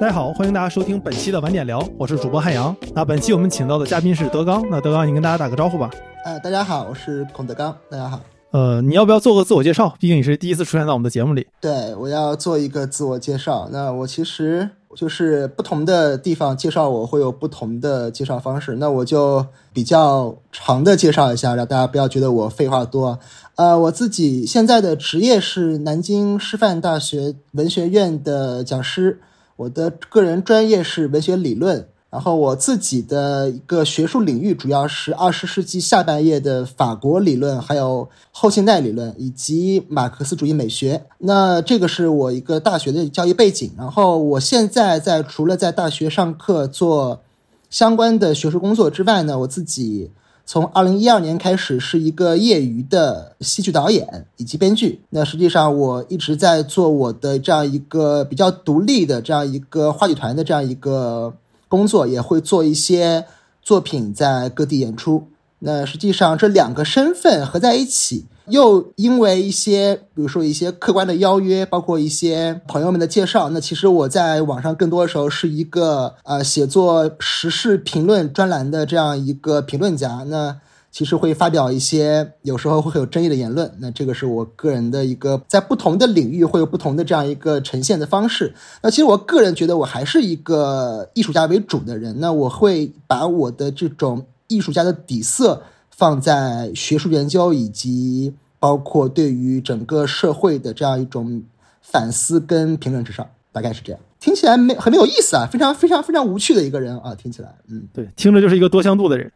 大家好，欢迎大家收听本期的晚点聊，我是主播汉阳。那本期我们请到的嘉宾是德刚，那德刚你跟大家打个招呼吧。呃，大家好，我是孔德刚，大家好。呃，你要不要做个自我介绍？毕竟你是第一次出现在我们的节目里。对，我要做一个自我介绍。那我其实就是不同的地方介绍我会有不同的介绍方式。那我就比较长的介绍一下，让大家不要觉得我废话多。呃，我自己现在的职业是南京师范大学文学院的讲师。我的个人专业是文学理论，然后我自己的一个学术领域主要是二十世纪下半叶的法国理论，还有后现代理论以及马克思主义美学。那这个是我一个大学的教育背景。然后我现在在除了在大学上课做相关的学术工作之外呢，我自己。从二零一二年开始，是一个业余的戏剧导演以及编剧。那实际上，我一直在做我的这样一个比较独立的这样一个话剧团的这样一个工作，也会做一些作品在各地演出。那实际上，这两个身份合在一起。又因为一些，比如说一些客观的邀约，包括一些朋友们的介绍，那其实我在网上更多的时候是一个呃写作时事评论专栏的这样一个评论家。那其实会发表一些有时候会有争议的言论。那这个是我个人的一个在不同的领域会有不同的这样一个呈现的方式。那其实我个人觉得我还是一个艺术家为主的人。那我会把我的这种艺术家的底色。放在学术研究以及包括对于整个社会的这样一种反思跟评论之上，大概是这样。听起来没很没有意思啊，非常非常非常无趣的一个人啊，听起来，嗯，对，听着就是一个多向度的人。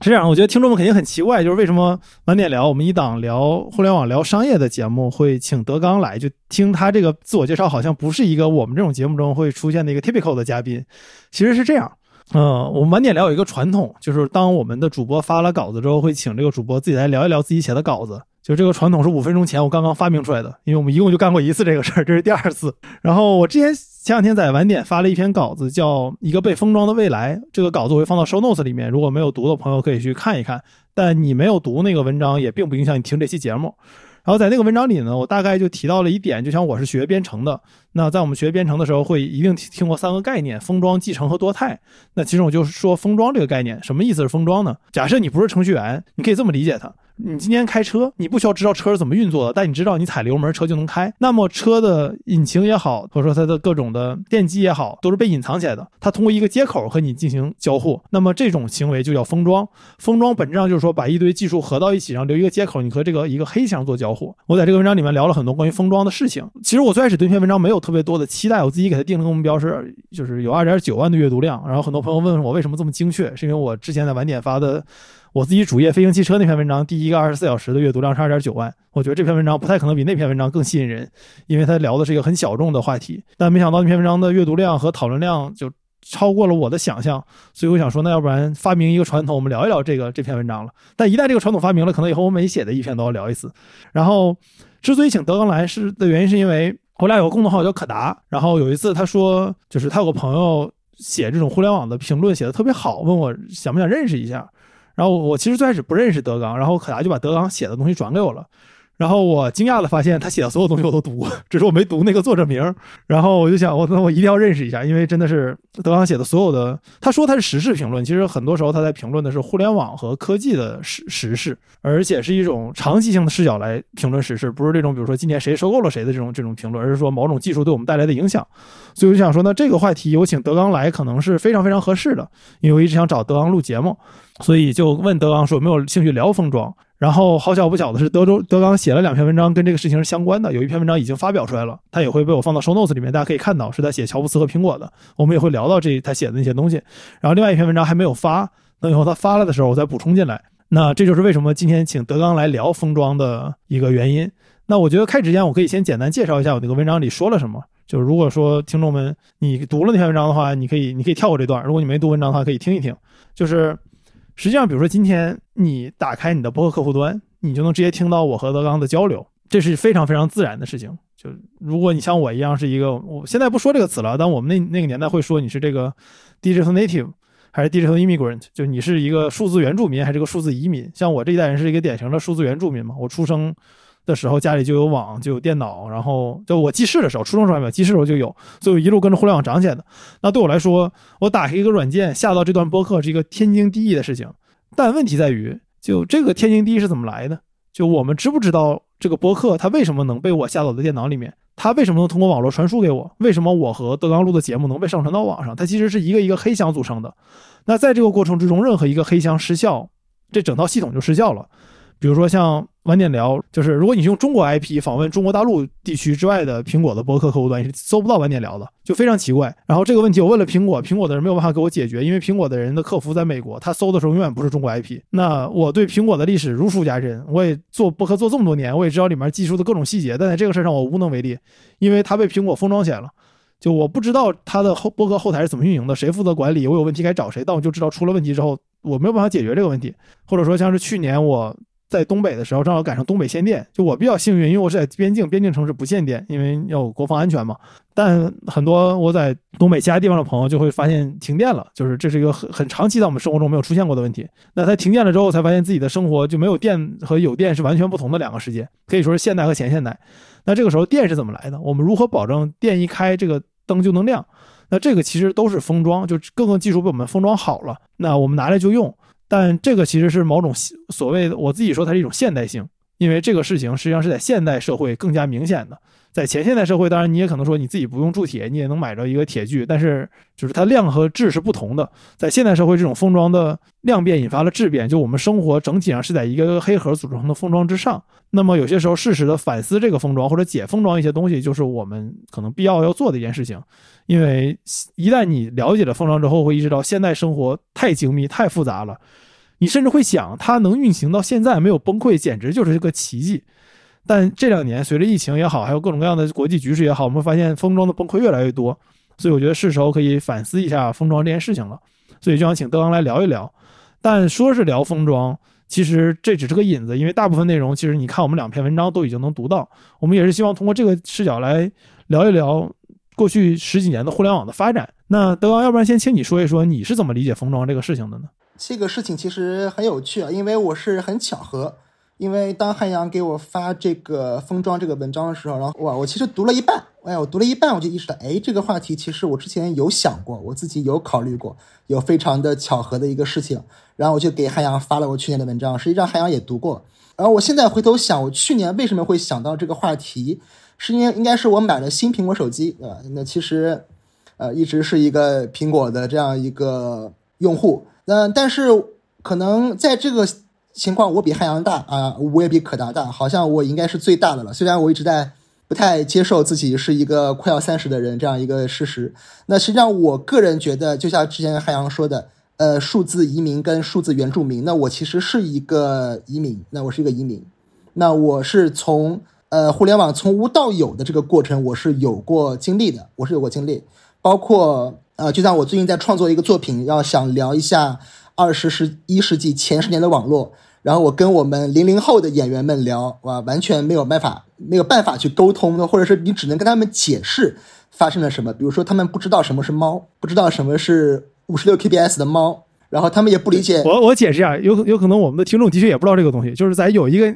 是 这样，我觉得听众们肯定很奇怪，就是为什么晚点聊我们一档聊互联网、聊商业的节目会请德刚来，就听他这个自我介绍，好像不是一个我们这种节目中会出现的一个 typical 的嘉宾。其实是这样。嗯，我们晚点聊有一个传统，就是当我们的主播发了稿子之后，会请这个主播自己来聊一聊自己写的稿子。就这个传统是五分钟前我刚刚发明出来的，因为我们一共就干过一次这个事儿，这是第二次。然后我之前前两天在晚点发了一篇稿子，叫《一个被封装的未来》，这个稿子我会放到 show notes 里面，如果没有读的朋友可以去看一看。但你没有读那个文章，也并不影响你听这期节目。然后在那个文章里呢，我大概就提到了一点，就像我是学编程的，那在我们学编程的时候，会一定听过三个概念：封装、继承和多态。那其中我就是说封装这个概念，什么意思是封装呢？假设你不是程序员，你可以这么理解它。你今天开车，你不需要知道车是怎么运作的，但你知道你踩油门车就能开。那么车的引擎也好，或者说它的各种的电机也好，都是被隐藏起来的。它通过一个接口和你进行交互。那么这种行为就叫封装。封装本质上就是说把一堆技术合到一起，然后留一个接口，你和这个一个黑箱做交互。我在这个文章里面聊了很多关于封装的事情。其实我最开始对这篇文章没有特别多的期待，我自己给它定了个目标是，就是有二点九万的阅读量。然后很多朋友问我为什么这么精确，是因为我之前在晚点发的。我自己主页飞行汽车那篇文章，第一个二十四小时的阅读量是二点九万。我觉得这篇文章不太可能比那篇文章更吸引人，因为它聊的是一个很小众的话题。但没想到那篇文章的阅读量和讨论量就超过了我的想象，所以我想说，那要不然发明一个传统，我们聊一聊这个这篇文章了。但一旦这个传统发明了，可能以后我每写的一篇都要聊一次。然后，之所以请德刚来是的原因，是因为我俩有个共同好友叫可达。然后有一次他说，就是他有个朋友写这种互联网的评论写的特别好，问我想不想认识一下。然后我其实最开始不认识德纲，然后可达就把德纲写的东西转给我了。然后我惊讶的发现，他写的所有东西我都读过，只是我没读那个作者名。然后我就想，我那我一定要认识一下，因为真的是德刚写的所有的。他说他是时事评论，其实很多时候他在评论的是互联网和科技的时时事，而且是一种长期性的视角来评论时事，不是这种比如说今年谁收购了谁的这种这种评论，而是说某种技术对我们带来的影响。所以我就想说，那这个话题有请德刚来，可能是非常非常合适的，因为我一直想找德刚录节目，所以就问德刚说有没有兴趣聊封装。然后好巧不巧的是，德州德刚写了两篇文章跟这个事情是相关的，有一篇文章已经发表出来了，他也会被我放到 show notes 里面，大家可以看到是他写乔布斯和苹果的，我们也会聊到这他写的那些东西。然后另外一篇文章还没有发，等以后他发了的时候我再补充进来。那这就是为什么今天请德刚来聊封装的一个原因。那我觉得开之前我可以先简单介绍一下我那个文章里说了什么，就是如果说听众们你读了那篇文章的话，你可以你可以跳过这段，如果你没读文章的话可以听一听，就是。实际上，比如说今天你打开你的博客客户端，你就能直接听到我和德刚的交流，这是非常非常自然的事情。就如果你像我一样是一个，我现在不说这个词了，但我们那那个年代会说你是这个 digital native 还是 digital immigrant，就你是一个数字原住民还是个数字移民。像我这一代人是一个典型的数字原住民嘛，我出生的时候，家里就有网，就有电脑，然后就我记事的时候，初中时候还没有，记事的时候就有，所以我一路跟着互联网长起来的。那对我来说，我打开一个软件下到这段播客是一个天经地义的事情。但问题在于，就这个天经地义是怎么来的？就我们知不知道这个播客它为什么能被我下到的电脑里面？它为什么能通过网络传输给我？为什么我和德刚录的节目能被上传到网上？它其实是一个一个黑箱组成的。那在这个过程之中，任何一个黑箱失效，这整套系统就失效了。比如说像晚点聊，就是如果你用中国 IP 访问中国大陆地区之外的苹果的博客客户端，你是搜不到晚点聊的，就非常奇怪。然后这个问题我问了苹果，苹果的人没有办法给我解决，因为苹果的人的客服在美国，他搜的时候永远不是中国 IP。那我对苹果的历史如数家珍，我也做博客做这么多年，我也知道里面技术的各种细节，但在这个事儿上我无能为力，因为它被苹果封装起来了。就我不知道它的后博客后台是怎么运营的，谁负责管理，我有问题该找谁，但我就知道出了问题之后，我没有办法解决这个问题，或者说像是去年我。在东北的时候，正好赶上东北限电，就我比较幸运，因为我是在边境，边境城市不限电，因为要国防安全嘛。但很多我在东北其他地方的朋友就会发现停电了，就是这是一个很很长期在我们生活中没有出现过的问题。那他停电了之后，才发现自己的生活就没有电和有电是完全不同的两个世界，可以说是现代和前现代。那这个时候电是怎么来的？我们如何保证电一开这个灯就能亮？那这个其实都是封装，就各个技术被我们封装好了，那我们拿来就用。但这个其实是某种所谓的，我自己说它是一种现代性，因为这个事情实际上是在现代社会更加明显的。在前现代社会，当然你也可能说你自己不用铸铁，你也能买着一个铁具，但是就是它量和质是不同的。在现代社会，这种封装的量变引发了质变，就我们生活整体上是在一个个黑盒组成的封装之上。那么有些时候适时的反思这个封装或者解封装一些东西，就是我们可能必要要做的一件事情。因为一旦你了解了封装之后，会意识到现代生活太精密、太复杂了。你甚至会想，它能运行到现在没有崩溃，简直就是一个奇迹。但这两年，随着疫情也好，还有各种各样的国际局势也好，我们发现封装的崩溃越来越多。所以我觉得是时候可以反思一下封装这件事情了。所以就想请德刚来聊一聊。但说是聊封装，其实这只是个引子，因为大部分内容其实你看我们两篇文章都已经能读到。我们也是希望通过这个视角来聊一聊过去十几年的互联网的发展。那德刚，要不然先请你说一说你是怎么理解封装这个事情的呢？这个事情其实很有趣啊，因为我是很巧合，因为当汉阳给我发这个封装这个文章的时候，然后哇，我其实读了一半，哎，我读了一半，我就意识到，哎，这个话题其实我之前有想过，我自己有考虑过，有非常的巧合的一个事情，然后我就给汉阳发了我去年的文章，实际上汉阳也读过，然后我现在回头想，我去年为什么会想到这个话题，是因为应该是我买了新苹果手机，对吧？那其实，呃，一直是一个苹果的这样一个用户。那，但是可能在这个情况，我比汉阳大啊，我也比可达大，好像我应该是最大的了。虽然我一直在不太接受自己是一个快要三十的人这样一个事实。那实际上，我个人觉得，就像之前汉阳说的，呃，数字移民跟数字原住民，那我其实是一个移民，那我是一个移民，那我是从呃互联网从无到有的这个过程，我是有过经历的，我是有过经历，包括。呃，就像我最近在创作一个作品，要想聊一下二十世一世纪前十年的网络，然后我跟我们零零后的演员们聊，哇，完全没有办法，没有办法去沟通的，或者是你只能跟他们解释发生了什么，比如说他们不知道什么是猫，不知道什么是五十六 kbs 的猫。然后他们也不理解我，我解释一下，有有可能我们的听众的确也不知道这个东西，就是在有一个，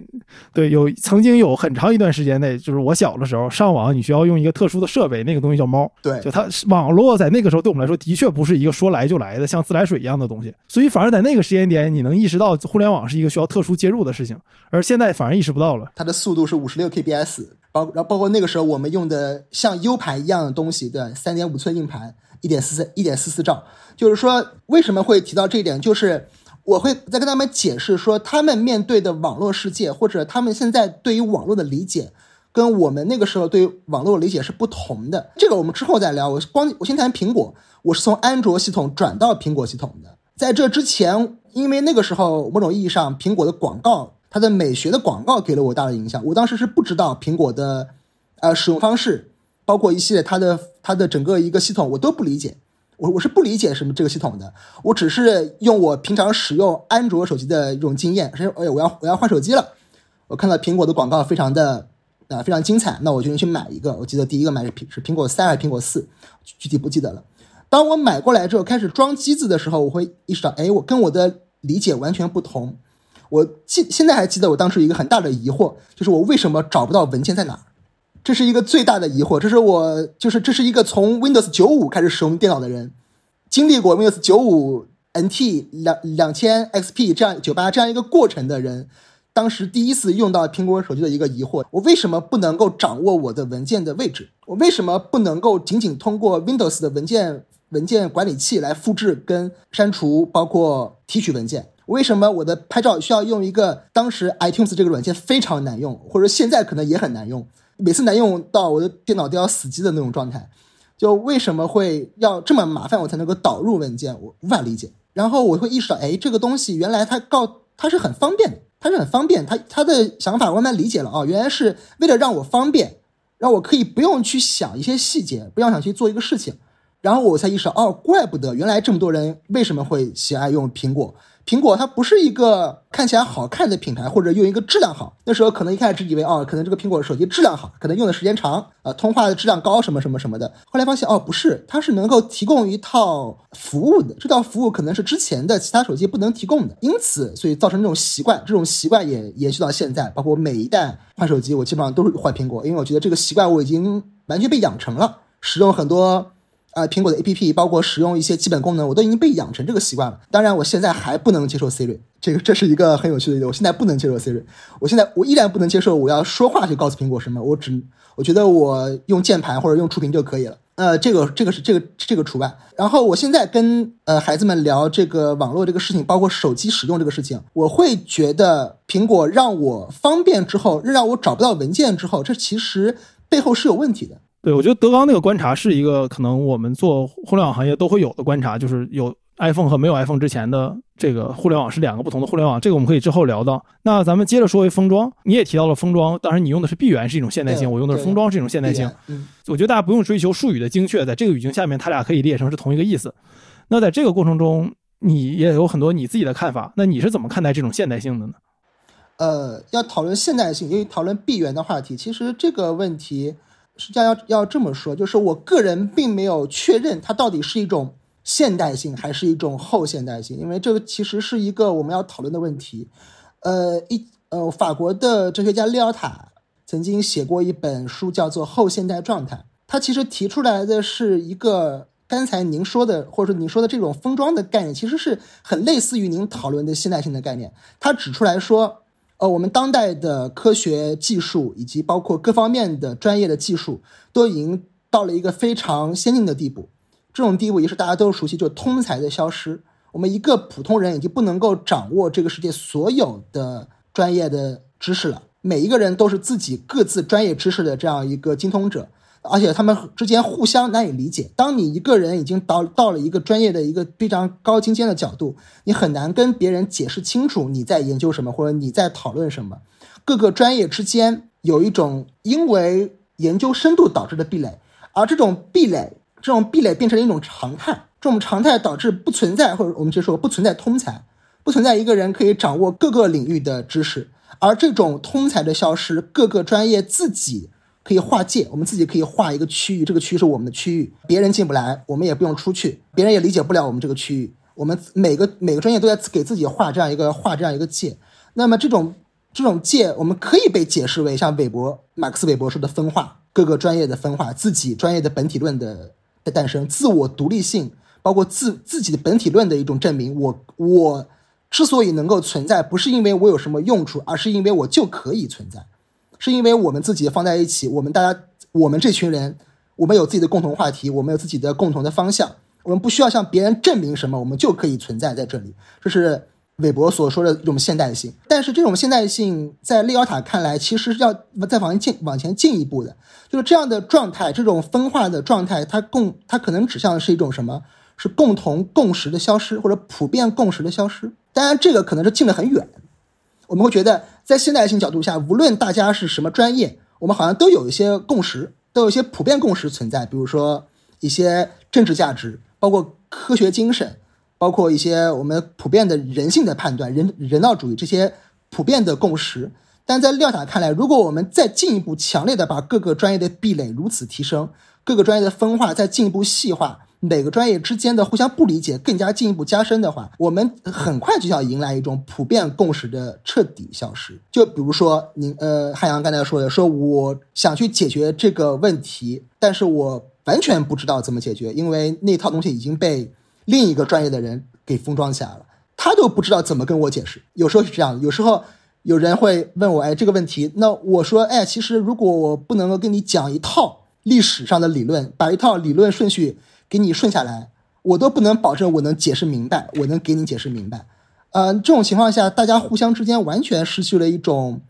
对，有曾经有很长一段时间内，就是我小的时候上网，你需要用一个特殊的设备，那个东西叫猫，对，就它网络在那个时候对我们来说的确不是一个说来就来的像自来水一样的东西，所以反而在那个时间点，你能意识到互联网是一个需要特殊接入的事情，而现在反而意识不到了。它的速度是五十六 kbs，包然后包括那个时候我们用的像 U 盘一样的东西，对，三点五寸硬盘。一点四四一点四四兆，就是说为什么会提到这一点？就是我会在跟他们解释说，他们面对的网络世界，或者他们现在对于网络的理解，跟我们那个时候对于网络的理解是不同的。这个我们之后再聊。我光我先谈苹果，我是从安卓系统转到苹果系统的。在这之前，因为那个时候某种意义上，苹果的广告，它的美学的广告给了我大的影响。我当时是不知道苹果的呃使用方式。包括一系列它的它的整个一个系统，我都不理解，我我是不理解什么这个系统的，我只是用我平常使用安卓手机的一种经验，是哎我要我要换手机了，我看到苹果的广告非常的啊非常精彩，那我决定去买一个，我记得第一个买是苹是苹果三还是苹果四，具体不记得了。当我买过来之后开始装机子的时候，我会意识到，哎，我跟我的理解完全不同，我记现在还记得我当时一个很大的疑惑，就是我为什么找不到文件在哪？这是一个最大的疑惑。这是我就是这是一个从 Windows 九五开始使用电脑的人，经历过 Windows 九五、NT 两两千 XP 这样九八这样一个过程的人，当时第一次用到苹果手机的一个疑惑：我为什么不能够掌握我的文件的位置？我为什么不能够仅仅通过 Windows 的文件文件管理器来复制跟删除，包括提取文件？为什么我的拍照需要用一个当时 iTunes 这个软件非常难用，或者现在可能也很难用？每次难用到我的电脑都要死机的那种状态，就为什么会要这么麻烦我才能够导入文件？我无法理解。然后我会意识到，哎，这个东西原来它告它是很方便的，它是很方便。它它的想法慢慢理解了啊，原来是为了让我方便，让我可以不用去想一些细节，不要想去做一个事情。然后我才意识到，哦，怪不得原来这么多人为什么会喜爱用苹果。苹果它不是一个看起来好看的品牌，或者用一个质量好。那时候可能一开始以为哦，可能这个苹果手机质量好，可能用的时间长，呃，通话的质量高，什么什么什么的。后来发现哦，不是，它是能够提供一套服务的，这套服务可能是之前的其他手机不能提供的。因此，所以造成这种习惯，这种习惯也延续到现在。包括每一代换手机，我基本上都是换苹果，因为我觉得这个习惯我已经完全被养成了，使用很多。啊，苹果的 A P P 包括使用一些基本功能，我都已经被养成这个习惯了。当然，我现在还不能接受 Siri，这个这是一个很有趣的一点。我现在不能接受 Siri，我现在我依然不能接受我要说话去告诉苹果什么。我只我觉得我用键盘或者用触屏就可以了。呃，这个这个是这个这个除外。然后我现在跟呃孩子们聊这个网络这个事情，包括手机使用这个事情，我会觉得苹果让我方便之后，让我找不到文件之后，这其实背后是有问题的。对，我觉得德刚那个观察是一个可能我们做互联网行业都会有的观察，就是有 iPhone 和没有 iPhone 之前的这个互联网是两个不同的互联网。这个我们可以之后聊到。那咱们接着说回封装，你也提到了封装，当然你用的是闭源是一种现代性，我用的是封装是一种现代性。嗯，我觉得大家不用追求术语的精确，在这个语境下面，它俩可以理解成是同一个意思。那在这个过程中，你也有很多你自己的看法，那你是怎么看待这种现代性的呢？呃，要讨论现代性，因为讨论闭源的话题，其实这个问题。实际上要要这么说，就是我个人并没有确认它到底是一种现代性还是一种后现代性，因为这个其实是一个我们要讨论的问题。呃，一呃，法国的哲学家利奥塔曾经写过一本书，叫做《后现代状态》。他其实提出来的是一个刚才您说的，或者说您说的这种封装的概念，其实是很类似于您讨论的现代性的概念。他指出来说。呃，我们当代的科学技术以及包括各方面的专业的技术，都已经到了一个非常先进的地步。这种地步也是大家都熟悉，就通才的消失。我们一个普通人已经不能够掌握这个世界所有的专业的知识了。每一个人都是自己各自专业知识的这样一个精通者。而且他们之间互相难以理解。当你一个人已经到到了一个专业的一个非常高精尖的角度，你很难跟别人解释清楚你在研究什么或者你在讨论什么。各个专业之间有一种因为研究深度导致的壁垒，而这种壁垒，这种壁垒变成了一种常态。这种常态导致不存在，或者我们就说不存在通才，不存在一个人可以掌握各个领域的知识。而这种通才的消失，各个专业自己。可以划界，我们自己可以划一个区域，这个区域是我们的区域，别人进不来，我们也不用出去，别人也理解不了我们这个区域。我们每个每个专业都在给自己画这样一个画这样一个界。那么这种这种界，我们可以被解释为像韦伯马克思韦伯说的分化，各个专业的分化，自己专业的本体论的的诞生，自我独立性，包括自自己的本体论的一种证明。我我之所以能够存在，不是因为我有什么用处，而是因为我就可以存在。是因为我们自己放在一起，我们大家，我们这群人，我们有自己的共同话题，我们有自己的共同的方向，我们不需要向别人证明什么，我们就可以存在在这里。这是韦伯所说的一种现代性。但是这种现代性在利奥塔看来，其实是要再往进往前进一步的，就是这样的状态，这种分化的状态，它共它可能指向的是一种什么？是共同共识的消失，或者普遍共识的消失。当然，这个可能是近得很远。我们会觉得，在现代性角度下，无论大家是什么专业，我们好像都有一些共识，都有一些普遍共识存在。比如说一些政治价值，包括科学精神，包括一些我们普遍的人性的判断、人人道主义这些普遍的共识。但在廖塔看来，如果我们再进一步强烈的把各个专业的壁垒如此提升，各个专业的分化再进一步细化，每个专业之间的互相不理解更加进一步加深的话，我们很快就要迎来一种普遍共识的彻底消失。就比如说，您呃，汉阳刚才说的，说我想去解决这个问题，但是我完全不知道怎么解决，因为那套东西已经被另一个专业的人给封装起来了，他都不知道怎么跟我解释。有时候是这样，有时候有人会问我，哎，这个问题，那我说，哎，其实如果我不能够跟你讲一套历史上的理论，把一套理论顺序。给你顺下来，我都不能保证我能解释明白，我能给你解释明白。呃，这种情况下，大家互相之间完全失去了一种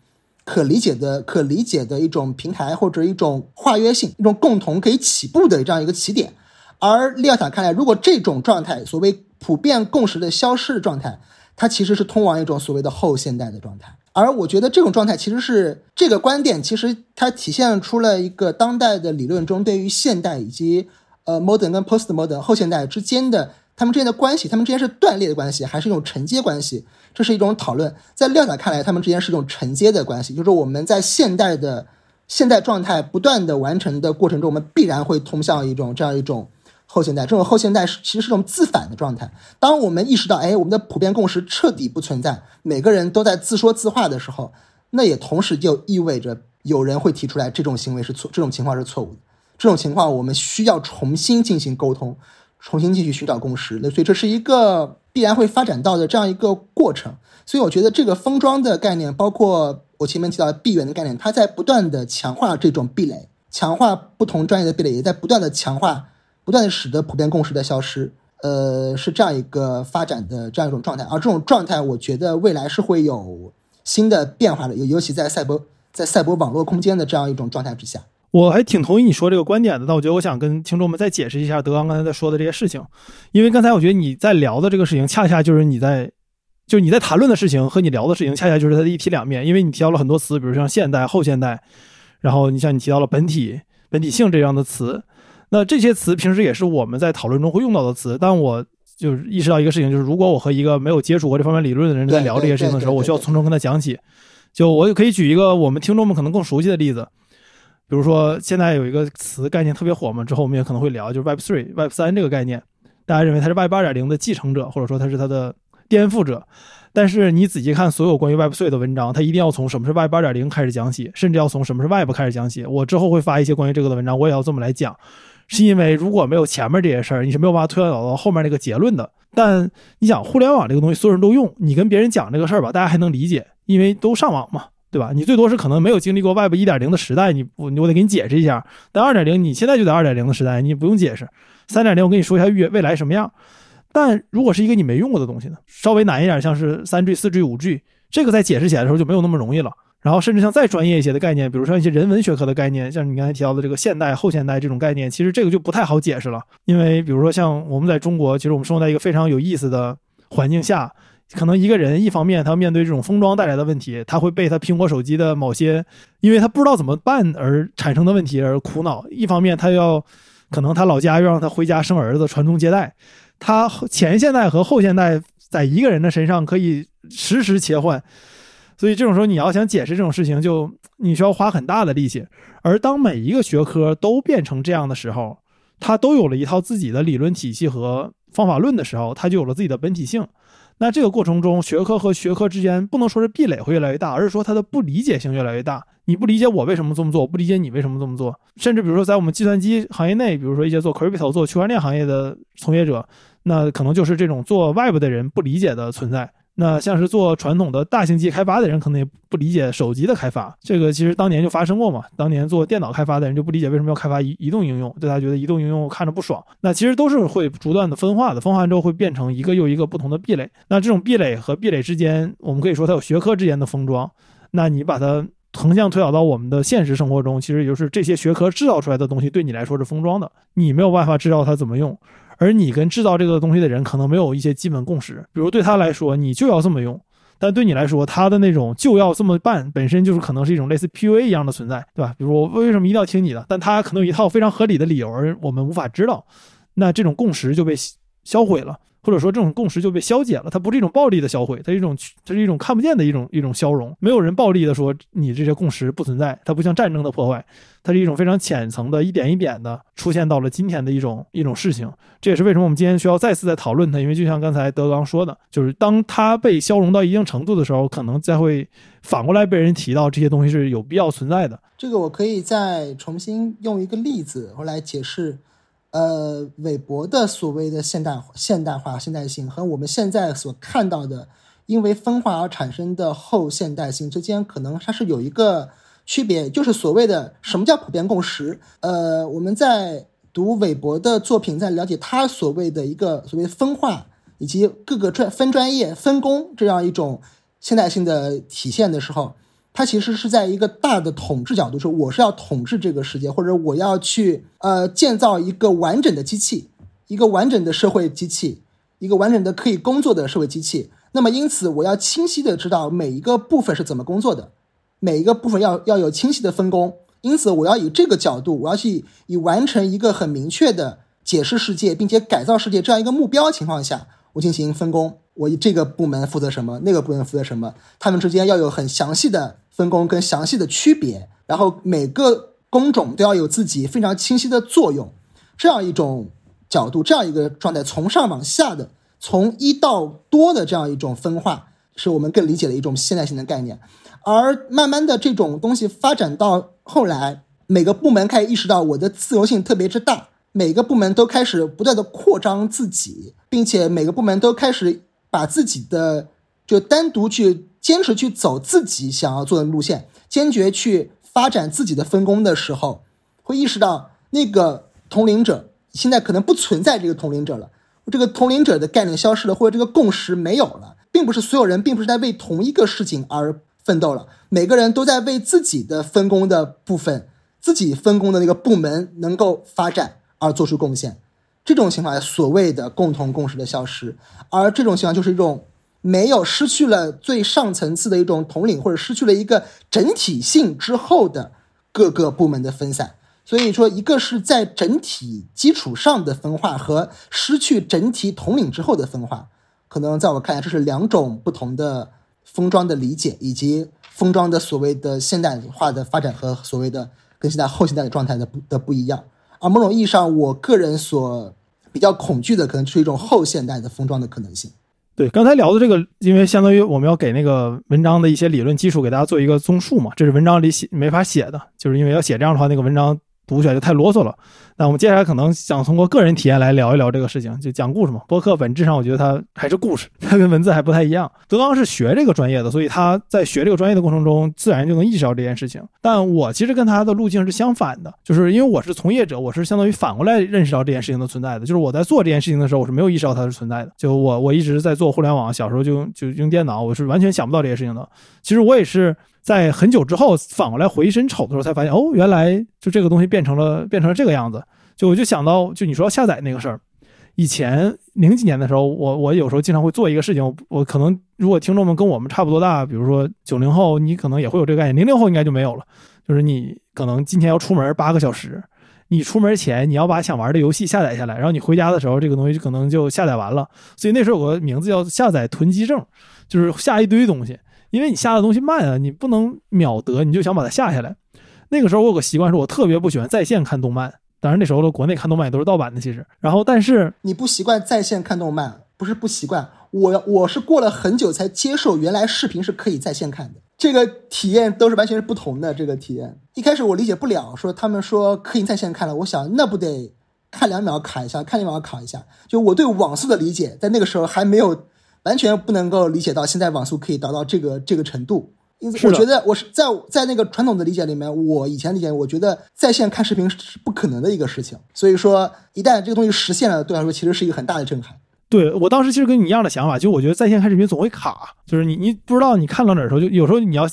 可理解的、可理解的一种平台或者一种化约性，一种共同可以起步的这样一个起点。而利奥塔看来，如果这种状态，所谓普遍共识的消失状态，它其实是通往一种所谓的后现代的状态。而我觉得这种状态其实是这个观点，其实它体现出了一个当代的理论中对于现代以及。呃，modern 跟 post modern 后现代之间的他们之间的关系，他们之间是断裂的关系，还是一种承接关系？这是一种讨论。在廖仔看来，他们之间是一种承接的关系，就是我们在现代的现代状态不断的完成的过程中，我们必然会通向一种这样一种后现代。这种后现代是其实是一种自反的状态。当我们意识到，哎，我们的普遍共识彻底不存在，每个人都在自说自话的时候，那也同时就意味着有人会提出来，这种行为是错，这种情况是错误的。这种情况，我们需要重新进行沟通，重新继续寻找共识。那所以这是一个必然会发展到的这样一个过程。所以我觉得这个封装的概念，包括我前面提到的闭源的概念，它在不断的强化这种壁垒，强化不同专业的壁垒，也在不断的强化，不断的使得普遍共识的消失。呃，是这样一个发展的这样一种状态。而这种状态，我觉得未来是会有新的变化的，尤尤其在赛博在赛博网络空间的这样一种状态之下。我还挺同意你说这个观点的，但我觉得我想跟听众们再解释一下德刚刚才在说的这些事情，因为刚才我觉得你在聊的这个事情，恰恰就是你在，就是你在谈论的事情和你聊的事情，恰恰就是它的一体两面。因为你提到了很多词，比如像现代、后现代，然后你像你提到了本体、本体性这样的词，那这些词平时也是我们在讨论中会用到的词。但我就是意识到一个事情，就是如果我和一个没有接触过这方面理论的人在聊这些事情的时候，我需要从中跟他讲起。就我也可以举一个我们听众们可能更熟悉的例子。比如说，现在有一个词概念特别火嘛，之后我们也可能会聊，就是 Web Three、Web 三这个概念，大家认为它是 Web 二点零的继承者，或者说它是它的颠覆者。但是你仔细看所有关于 Web Three 的文章，它一定要从什么是 Web 二点零开始讲起，甚至要从什么是 Web 开始讲起。我之后会发一些关于这个的文章，我也要这么来讲，是因为如果没有前面这些事儿，你是没有办法推导到后面那个结论的。但你想，互联网这个东西，所有人都用，你跟别人讲这个事儿吧，大家还能理解，因为都上网嘛。对吧？你最多是可能没有经历过 Web 一点零的时代，你我我得给你解释一下。但二点零，你现在就在二点零的时代，你不用解释。三点零，我跟你说一下未未来什么样。但如果是一个你没用过的东西呢？稍微难一点，像是三 G、四 G、五 G，这个在解释起来的时候就没有那么容易了。然后甚至像再专业一些的概念，比如说一些人文学科的概念，像你刚才提到的这个现代、后现代这种概念，其实这个就不太好解释了。因为比如说像我们在中国，其实我们生活在一个非常有意思的环境下。可能一个人一方面他面对这种封装带来的问题，他会被他苹果手机的某些，因为他不知道怎么办而产生的问题而苦恼；一方面他要，可能他老家又让他回家生儿子传宗接代，他前现代和后现代在一个人的身上可以实时切换，所以这种时候你要想解释这种事情，就你需要花很大的力气。而当每一个学科都变成这样的时候，它都有了一套自己的理论体系和方法论的时候，它就有了自己的本体性。那这个过程中，学科和学科之间不能说是壁垒会越来越大，而是说它的不理解性越来越大。你不理解我为什么这么做，我不理解你为什么这么做。甚至比如说，在我们计算机行业内，比如说一些做 crypto、做区块链行业的从业者，那可能就是这种做 web 的人不理解的存在。那像是做传统的大型机开发的人，可能也不理解手机的开发。这个其实当年就发生过嘛。当年做电脑开发的人就不理解为什么要开发移移动应用，对他觉得移动应用看着不爽。那其实都是会不断的分化的，分化之后会变成一个又一个不同的壁垒。那这种壁垒和壁垒之间，我们可以说它有学科之间的封装。那你把它横向推导到我们的现实生活中，其实也就是这些学科制造出来的东西对你来说是封装的，你没有办法知道它怎么用。而你跟制造这个东西的人可能没有一些基本共识，比如对他来说你就要这么用，但对你来说他的那种就要这么办本身就是可能是一种类似 PUA 一样的存在，对吧？比如我为什么一定要听你的？但他可能有一套非常合理的理由，而我们无法知道，那这种共识就被销毁了。或者说这种共识就被消解了。它不是一种暴力的销毁，它是一种它是一种看不见的一种一种消融。没有人暴力的说你这些共识不存在，它不像战争的破坏，它是一种非常浅层的，一点一点的出现到了今天的一种一种事情。这也是为什么我们今天需要再次再讨论它，因为就像刚才德刚说的，就是当它被消融到一定程度的时候，可能再会反过来被人提到这些东西是有必要存在的。这个我可以再重新用一个例子我来解释，呃，韦伯的所谓的现代现代化现代性和我们现在所看到的因为分化而产生的后现代性之间，可能它是有一个区别，就是所谓的什么叫普遍共识？呃，我们在读韦伯的作品，在了解他所谓的一个所谓分化以及各个专分专业分工这样一种现代性的体现的时候。它其实是在一个大的统治角度说，我是要统治这个世界，或者我要去呃建造一个完整的机器，一个完整的社会机器，一个完整的可以工作的社会机器。那么因此，我要清晰的知道每一个部分是怎么工作的，每一个部分要要有清晰的分工。因此，我要以这个角度，我要去以完成一个很明确的解释世界，并且改造世界这样一个目标情况下，我进行分工。我以这个部门负责什么，那个部门负责什么，他们之间要有很详细的。分工跟详细的区别，然后每个工种都要有自己非常清晰的作用，这样一种角度，这样一个状态，从上往下的，从一到多的这样一种分化，是我们更理解的一种现代性的概念。而慢慢的这种东西发展到后来，每个部门开始意识到我的自由性特别之大，每个部门都开始不断的扩张自己，并且每个部门都开始把自己的就单独去。坚持去走自己想要做的路线，坚决去发展自己的分工的时候，会意识到那个同龄者现在可能不存在这个同龄者了，这个同龄者的概念消失了，或者这个共识没有了，并不是所有人并不是在为同一个事情而奋斗了，每个人都在为自己的分工的部分、自己分工的那个部门能够发展而做出贡献。这种情况下，所谓的共同共识的消失，而这种情况就是一种。没有失去了最上层次的一种统领，或者失去了一个整体性之后的各个部门的分散。所以说，一个是在整体基础上的分化，和失去整体统领之后的分化，可能在我看来，这是两种不同的封装的理解，以及封装的所谓的现代化的发展和所谓的跟现在后现代的状态的不的不一样。而某种意义上，我个人所比较恐惧的，可能是一种后现代的封装的可能性。对，刚才聊的这个，因为相当于我们要给那个文章的一些理论基础给大家做一个综述嘛，这是文章里写没法写的，就是因为要写这样的话，那个文章读起来就太啰嗦了。那我们接下来可能想通过个人体验来聊一聊这个事情，就讲故事嘛。播客本质上我觉得它还是故事，它跟文字还不太一样。德刚是学这个专业的，所以他在学这个专业的过程中，自然就能意识到这件事情。但我其实跟他的路径是相反的，就是因为我是从业者，我是相当于反过来认识到这件事情的存在的。就是我在做这件事情的时候，我是没有意识到它是存在的。就我我一直在做互联网，小时候就就用电脑，我是完全想不到这些事情的。其实我也是。在很久之后反过来回身瞅的时候，才发现哦，原来就这个东西变成了变成了这个样子。就我就想到，就你说要下载那个事儿，以前零几年的时候，我我有时候经常会做一个事情。我可能如果听众们跟我们差不多大，比如说九零后，你可能也会有这个概念。零零后应该就没有了。就是你可能今天要出门八个小时，你出门前你要把想玩的游戏下载下来，然后你回家的时候这个东西就可能就下载完了。所以那时候有个名字叫下载囤积症，就是下一堆东西。因为你下的东西慢啊，你不能秒得，你就想把它下下来。那个时候我有个习惯，是我特别不喜欢在线看动漫。当然那时候的国内看动漫也都是盗版的，其实。然后，但是你不习惯在线看动漫，不是不习惯，我我是过了很久才接受原来视频是可以在线看的。这个体验都是完全是不同的。这个体验一开始我理解不了，说他们说可以在线看了，我想那不得看两秒卡一下，看两秒卡一下。就我对网速的理解，在那个时候还没有。完全不能够理解到现在网速可以达到这个这个程度，因此我觉得我是在在那个传统的理解里面，我以前理解，我觉得在线看视频是不可能的一个事情。所以说，一旦这个东西实现了，对我来说其实是一个很大的震撼。对我当时其实跟你一样的想法，就我觉得在线看视频总会卡，就是你你不知道你看到哪的时候，就有时候你要。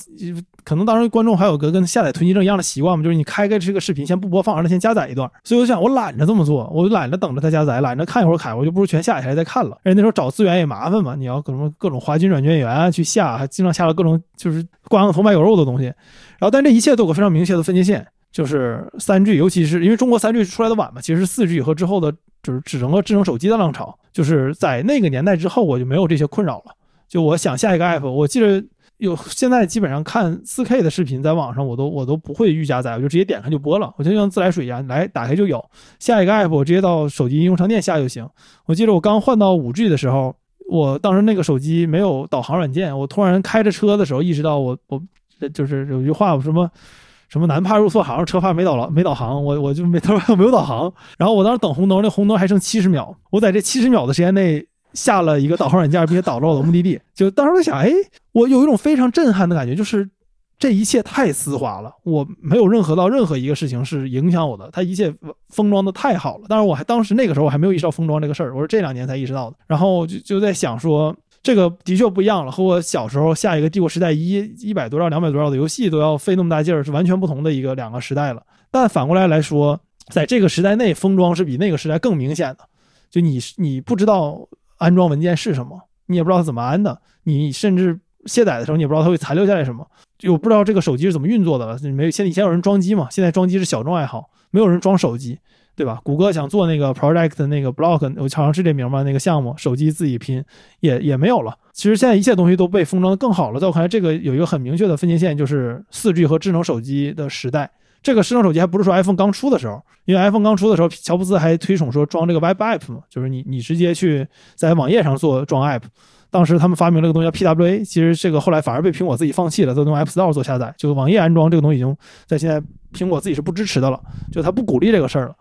可能当时观众还有个跟下载囤积症一样的习惯嘛，就是你开开这个视频先不播放，让它先加载一段。所以我想，我懒着这么做，我就懒着等着它加载，懒着看一会儿卡，我就不如全下下来再看了。而且那时候找资源也麻烦嘛，你要各种各种华金软件园去下，还经常下了各种就是挂羊头卖狗肉的东西。然后，但这一切都有个非常明确的分界线，就是三 G，尤其是因为中国三 G 出来的晚嘛，其实是四 G 和之后的就是整个智能手机的浪潮。就是在那个年代之后，我就没有这些困扰了。就我想下一个 app，我记得有现在基本上看 4K 的视频，在网上我都我都不会预加载，我就直接点开就播了，我就像自来水一样，来打开就有。下一个 app 我直接到手机应用商店下就行。我记得我刚换到 5G 的时候，我当时那个手机没有导航软件，我突然开着车的时候意识到我我就是有句话什么。什么男怕入错行，车怕没导了没导航，我我就没他说 没有导航。然后我当时等红灯，那红灯还剩七十秒，我在这七十秒的时间内下了一个导航软件，并且导到了我的目的地。就当时我想，哎，我有一种非常震撼的感觉，就是这一切太丝滑了，我没有任何到任何一个事情是影响我的，它一切封装的太好了。但是，我还当时那个时候我还没有意识到封装这个事儿，我是这两年才意识到的。然后就就在想说。这个的确不一样了，和我小时候下一个《帝国时代一》一百多兆、两百多兆的游戏都要费那么大劲儿，是完全不同的一个两个时代了。但反过来来说，在这个时代内，封装是比那个时代更明显的。就你你不知道安装文件是什么，你也不知道它怎么安的，你甚至卸载的时候你也不知道它会残留下来什么，就不知道这个手机是怎么运作的了。没有，现在以前有人装机嘛，现在装机是小众爱好，没有人装手机。对吧？谷歌想做那个 project 那个 block，我好像是这名吧？那个项目手机自己拼也也没有了。其实现在一切东西都被封装的更好了。在我看来，这个有一个很明确的分界线，就是四 G 和智能手机的时代。这个智能手机还不是说 iPhone 刚出的时候，因为 iPhone 刚出的时候，乔布斯还推崇说装这个 Web App 嘛，就是你你直接去在网页上做装 App。当时他们发明了个东西叫 PWA，其实这个后来反而被苹果自己放弃了，都用 App Store 做下载，就是网页安装这个东西已经在现在苹果自己是不支持的了，就他不鼓励这个事儿了。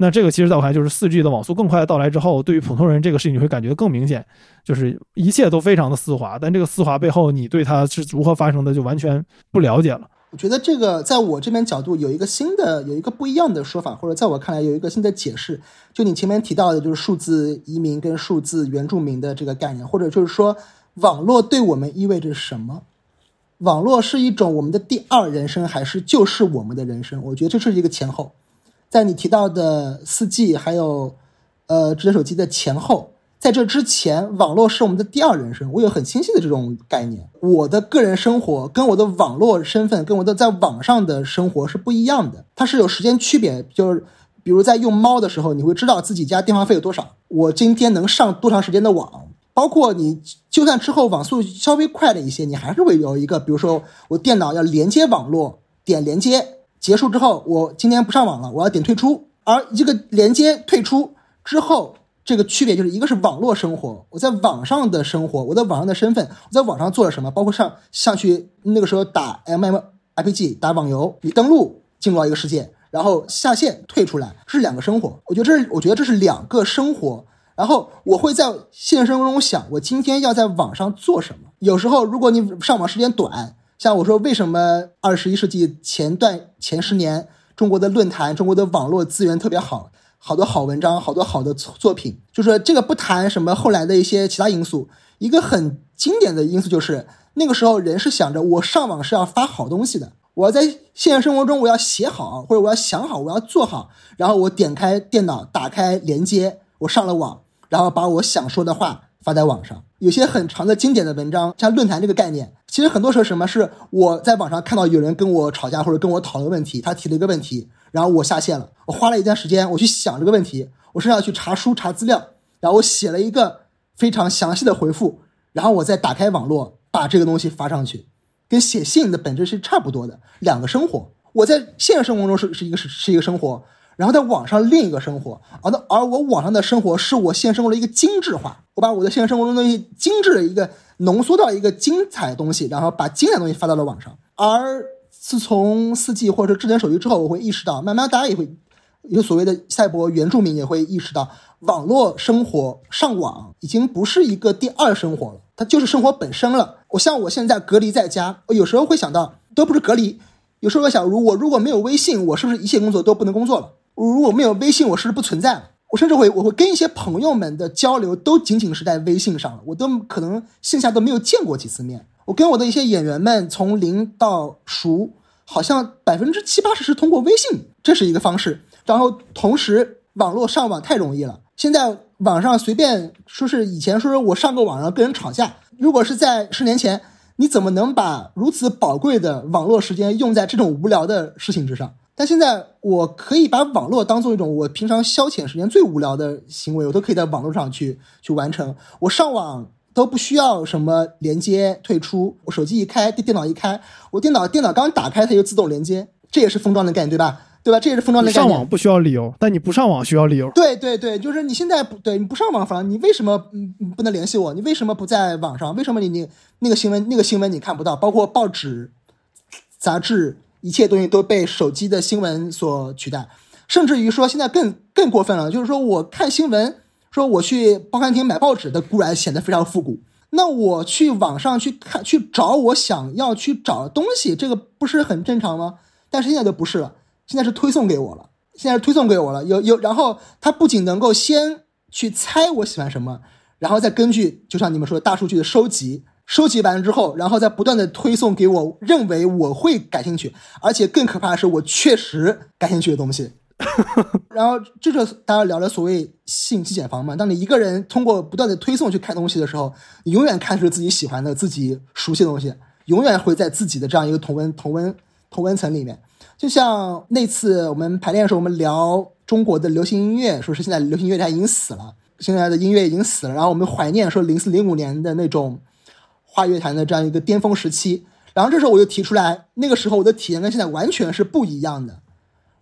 那这个其实在我看来，就是四 G 的网速更快的到来之后，对于普通人这个事情你会感觉更明显，就是一切都非常的丝滑。但这个丝滑背后，你对它是如何发生的就完全不了解了。我觉得这个在我这边角度有一个新的、有一个不一样的说法，或者在我看来有一个新的解释。就你前面提到的，就是数字移民跟数字原住民的这个概念，或者就是说网络对我们意味着什么？网络是一种我们的第二人生，还是就是我们的人生？我觉得这是一个前后。在你提到的四 G 还有，呃，智能手机的前后，在这之前，网络是我们的第二人生。我有很清晰的这种概念。我的个人生活跟我的网络身份，跟我的在网上的生活是不一样的。它是有时间区别，就是比如在用猫的时候，你会知道自己家电话费有多少，我今天能上多长时间的网。包括你，就算之后网速稍微快了一些，你还是会有一个，比如说我电脑要连接网络，点连接。结束之后，我今天不上网了，我要点退出。而一个连接退出之后，这个区别就是一个是网络生活，我在网上的生活，我在网上的身份，我在网上做了什么，包括上上去那个时候打 M M I P G 打网游，你登录进入到一个世界，然后下线退出来，这是两个生活。我觉得这是我觉得这是两个生活。然后我会在现实生活中想，我今天要在网上做什么。有时候如果你上网时间短。像我说，为什么二十一世纪前段前十年，中国的论坛、中国的网络资源特别好，好多好文章，好多好的作品。就是这个不谈什么后来的一些其他因素，一个很经典的因素就是那个时候人是想着我上网是要发好东西的，我要在现实生活中我要写好，或者我要想好，我要做好，然后我点开电脑，打开连接，我上了网，然后把我想说的话发在网上。有些很长的经典的文章，像论坛这个概念。其实很多时候，什么是我在网上看到有人跟我吵架或者跟我讨论问题，他提了一个问题，然后我下线了，我花了一段时间我去想这个问题，我甚至要去查书查资料，然后我写了一个非常详细的回复，然后我再打开网络把这个东西发上去，跟写信的本质是差不多的两个生活。我在现实生活中是是一个是是一个生活。然后在网上另一个生活，而那而我网上的生活是我现实生活的一个精致化，我把我的现实生活中东西精致的一个浓缩到一个精彩的东西，然后把精彩的东西发到了网上。而自从四 G 或者智能手机之后，我会意识到，慢慢大家也会有所谓的赛博原住民也会意识到，网络生活上网已经不是一个第二生活了，它就是生活本身了。我像我现在隔离在家，我有时候会想到，都不是隔离，有时候我想，如果如果没有微信，我是不是一切工作都不能工作了？如果没有微信，我是不是不存在了？我甚至会，我会跟一些朋友们的交流都仅仅是在微信上了，我都可能线下都没有见过几次面。我跟我的一些演员们从零到熟，好像百分之七八十是通过微信，这是一个方式。然后同时，网络上网太容易了，现在网上随便说是以前说是我上个网上跟人吵架，如果是在十年前，你怎么能把如此宝贵的网络时间用在这种无聊的事情之上？但现在我可以把网络当做一种我平常消遣时间最无聊的行为，我都可以在网络上去去完成。我上网都不需要什么连接退出，我手机一开，电电脑一开，我电脑电脑刚打开它就自动连接，这也是封装的概念，对吧？对吧？这也是封装的概念。上网不需要理由，但你不上网需要理由。对对对，就是你现在不对，你不上网，反你为什么嗯不能联系我？你为什么不在网上？为什么你你那个新闻那个新闻你看不到？包括报纸、杂志。一切东西都被手机的新闻所取代，甚至于说现在更更过分了，就是说我看新闻，说我去报刊亭买报纸的固然显得非常复古，那我去网上去看去找我想要去找的东西，这个不是很正常吗？但是现在就不是了，现在是推送给我了，现在是推送给我了，有有，然后它不仅能够先去猜我喜欢什么，然后再根据就像你们说的大数据的收集。收集完之后，然后再不断的推送给我认为我会感兴趣，而且更可怕的是我确实感兴趣的东西。然后这就大家聊的所谓信息茧房嘛。当你一个人通过不断的推送去看东西的时候，你永远看出自己喜欢的、自己熟悉的东西，永远会在自己的这样一个同温同温同温层里面。就像那次我们排练的时候，我们聊中国的流行音乐，说是现在流行音乐它已经死了，现在的音乐已经死了。然后我们怀念说零四零五年的那种。华乐坛的这样一个巅峰时期，然后这时候我就提出来，那个时候我的体验跟现在完全是不一样的。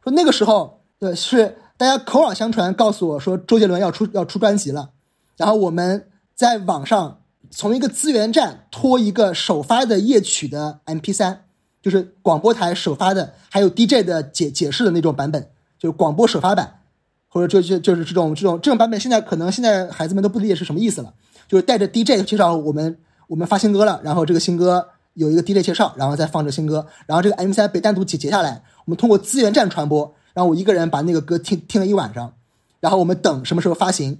说那个时候，对，是大家口耳相传告诉我说周杰伦要出要出专辑了，然后我们在网上从一个资源站拖一个首发的夜曲的 MP3，就是广播台首发的，还有 DJ 的解解释的那种版本，就是广播首发版，或者就就就是这种这种这种版本，现在可能现在孩子们都不理解是什么意思了，就是带着 DJ 介绍我们。我们发新歌了，然后这个新歌有一个 DJ 介绍，然后再放着新歌，然后这个 M3 被单独截截下来，我们通过资源站传播，然后我一个人把那个歌听听了一晚上，然后我们等什么时候发行，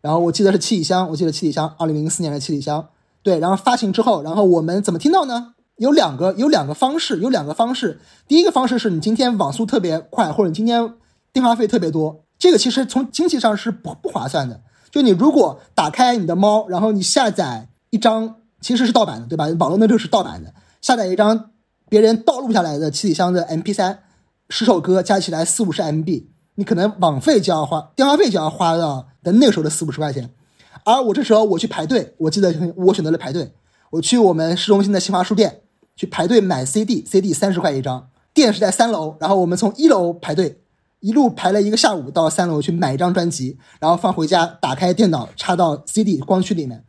然后我记得是七里香，我记得七里香，二零零四年的七里香，对，然后发行之后，然后我们怎么听到呢？有两个有两个方式，有两个方式，第一个方式是你今天网速特别快，或者你今天电话费特别多，这个其实从经济上是不不划算的，就你如果打开你的猫，然后你下载一张。其实是盗版的，对吧？网络那就是盗版的。下载一张别人盗录下来的七里香的 MP3，十首歌加起来四五十 MB，你可能网费就要花，电话费就要花到的那个时候的四五十块钱。而我这时候我去排队，我记得我选择了排队，我去我们市中心的新华书店去排队买 CD，CD 三十块一张，店是在三楼，然后我们从一楼排队，一路排了一个下午到三楼去买一张专辑，然后放回家，打开电脑插到 CD 光驱里面。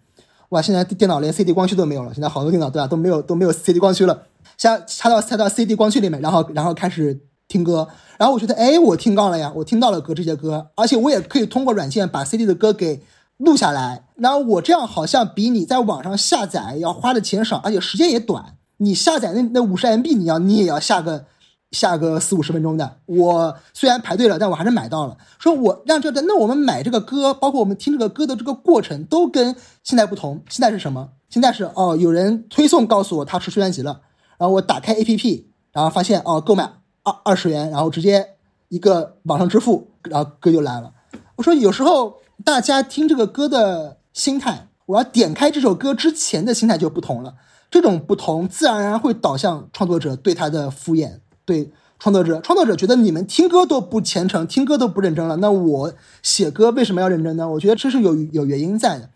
哇，现在电脑连 CD 光驱都没有了，现在好多电脑对吧都没有都没有 CD 光驱了，像插到插到 CD 光驱里面，然后然后开始听歌，然后我觉得哎，我听到了呀，我听到了歌这些歌，而且我也可以通过软件把 CD 的歌给录下来，然后我这样好像比你在网上下载要花的钱少，而且时间也短，你下载那那五十 MB 你要你也要下个。下个四五十分钟的，我虽然排队了，但我还是买到了。说我让这个，那我们买这个歌，包括我们听这个歌的这个过程，都跟现在不同。现在是什么？现在是哦，有人推送告诉我他出专辑了，然后我打开 APP，然后发现哦，购买二二十元，然后直接一个网上支付，然后歌就来了。我说有时候大家听这个歌的心态，我要点开这首歌之前的心态就不同了。这种不同，自然而然会导向创作者对他的敷衍。对创作者，创作者觉得你们听歌都不虔诚，听歌都不认真了，那我写歌为什么要认真呢？我觉得这是有有原因在的。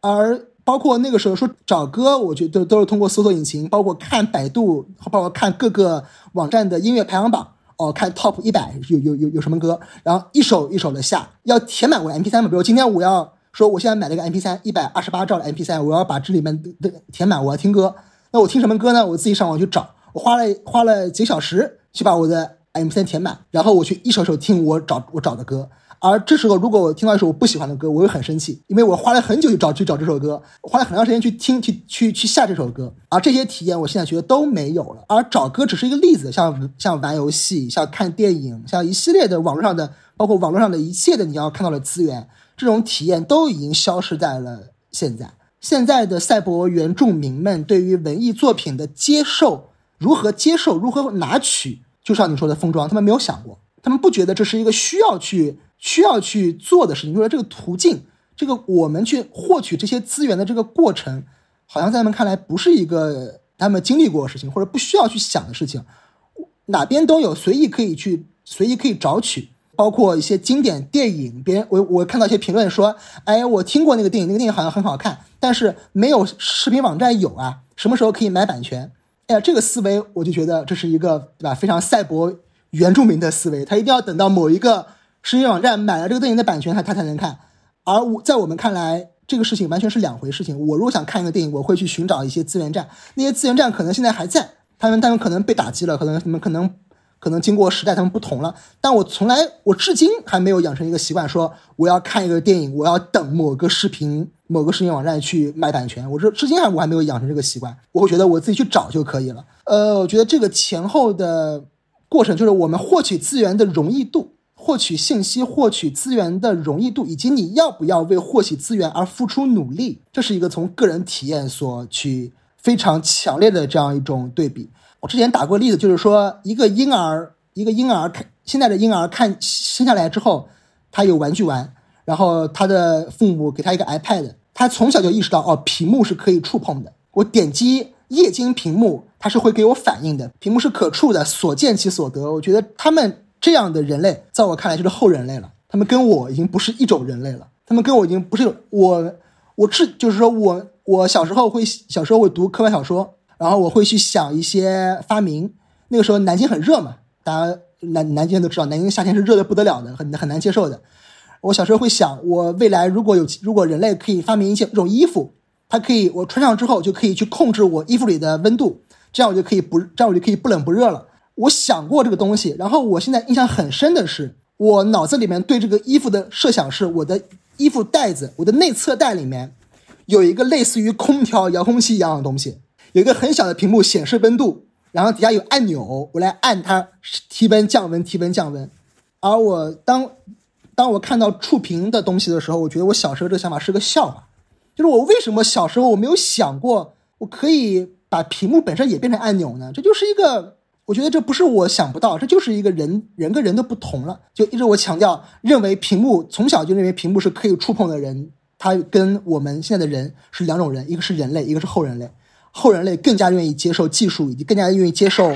而包括那个时候说找歌，我觉得都是通过搜索引擎，包括看百度，包括看各个网站的音乐排行榜，哦，看 Top 一百有有有有什么歌，然后一首一首的下，要填满我的 MP3 嘛。比如今天我要说我现在买了个 MP3，一百二十八兆的 MP3，我要把这里面的填满，我要听歌，那我听什么歌呢？我自己上网去找。我花了花了几个小时去把我的 M3 填满，然后我去一首首听我找我找的歌。而这时候，如果我听到一首我不喜欢的歌，我会很生气，因为我花了很久去找去找这首歌，花了很长时间去听去去去下这首歌。而这些体验，我现在觉得都没有了。而找歌只是一个例子，像像玩游戏，像看电影，像一系列的网络上的，包括网络上的一切的你要看到的资源，这种体验都已经消失在了现在。现在的赛博原住民们对于文艺作品的接受。如何接受，如何拿取，就像你说的封装，他们没有想过，他们不觉得这是一个需要去需要去做的事情。就说这个途径，这个我们去获取这些资源的这个过程，好像在他们看来不是一个他们经历过的事情，或者不需要去想的事情。哪边都有，随意可以去，随意可以找取。包括一些经典电影，别人我我看到一些评论说，哎，我听过那个电影，那个电影好像很好看，但是没有视频网站有啊，什么时候可以买版权？哎呀，这个思维我就觉得这是一个对吧？非常赛博原住民的思维，他一定要等到某一个视频网站买了这个电影的版权，他他才能看。而我在我们看来，这个事情完全是两回事情。我如果想看一个电影，我会去寻找一些资源站，那些资源站可能现在还在，他们他们可能被打击了，可能他们可能。可能经过时代，他们不同了。但我从来，我至今还没有养成一个习惯，说我要看一个电影，我要等某个视频、某个视频网站去买版权。我这至今还我还没有养成这个习惯。我会觉得我自己去找就可以了。呃，我觉得这个前后的过程，就是我们获取资源的容易度、获取信息、获取资源的容易度，以及你要不要为获取资源而付出努力，这是一个从个人体验所去非常强烈的这样一种对比。之前打过例子，就是说一个婴儿，一个婴儿看现在的婴儿看生下来之后，他有玩具玩，然后他的父母给他一个 iPad，他从小就意识到哦，屏幕是可以触碰的。我点击液晶屏幕，它是会给我反应的，屏幕是可触的，所见即所得。我觉得他们这样的人类，在我看来就是后人类了，他们跟我已经不是一种人类了，他们跟我已经不是我，我是就是说我我小时候会小时候会读科幻小说。然后我会去想一些发明。那个时候南京很热嘛，大家南南京都知道，南京夏天是热的不得了的，很很难接受的。我小时候会想，我未来如果有如果人类可以发明一些这种衣服，它可以我穿上之后就可以去控制我衣服里的温度，这样我就可以不这样我就可以不冷不热了。我想过这个东西，然后我现在印象很深的是，我脑子里面对这个衣服的设想是，我的衣服袋子，我的内侧袋里面有一个类似于空调遥控器一样的东西。有一个很小的屏幕显示温度，然后底下有按钮，我来按它提温降温提温降温。而我当当我看到触屏的东西的时候，我觉得我小时候这个想法是个笑话，就是我为什么小时候我没有想过我可以把屏幕本身也变成按钮呢？这就是一个，我觉得这不是我想不到，这就是一个人人跟人的不同了。就一直我强调，认为屏幕从小就认为屏幕是可以触碰的人，他跟我们现在的人是两种人，一个是人类，一个是后人类。后人类更加愿意接受技术，以及更加愿意接受，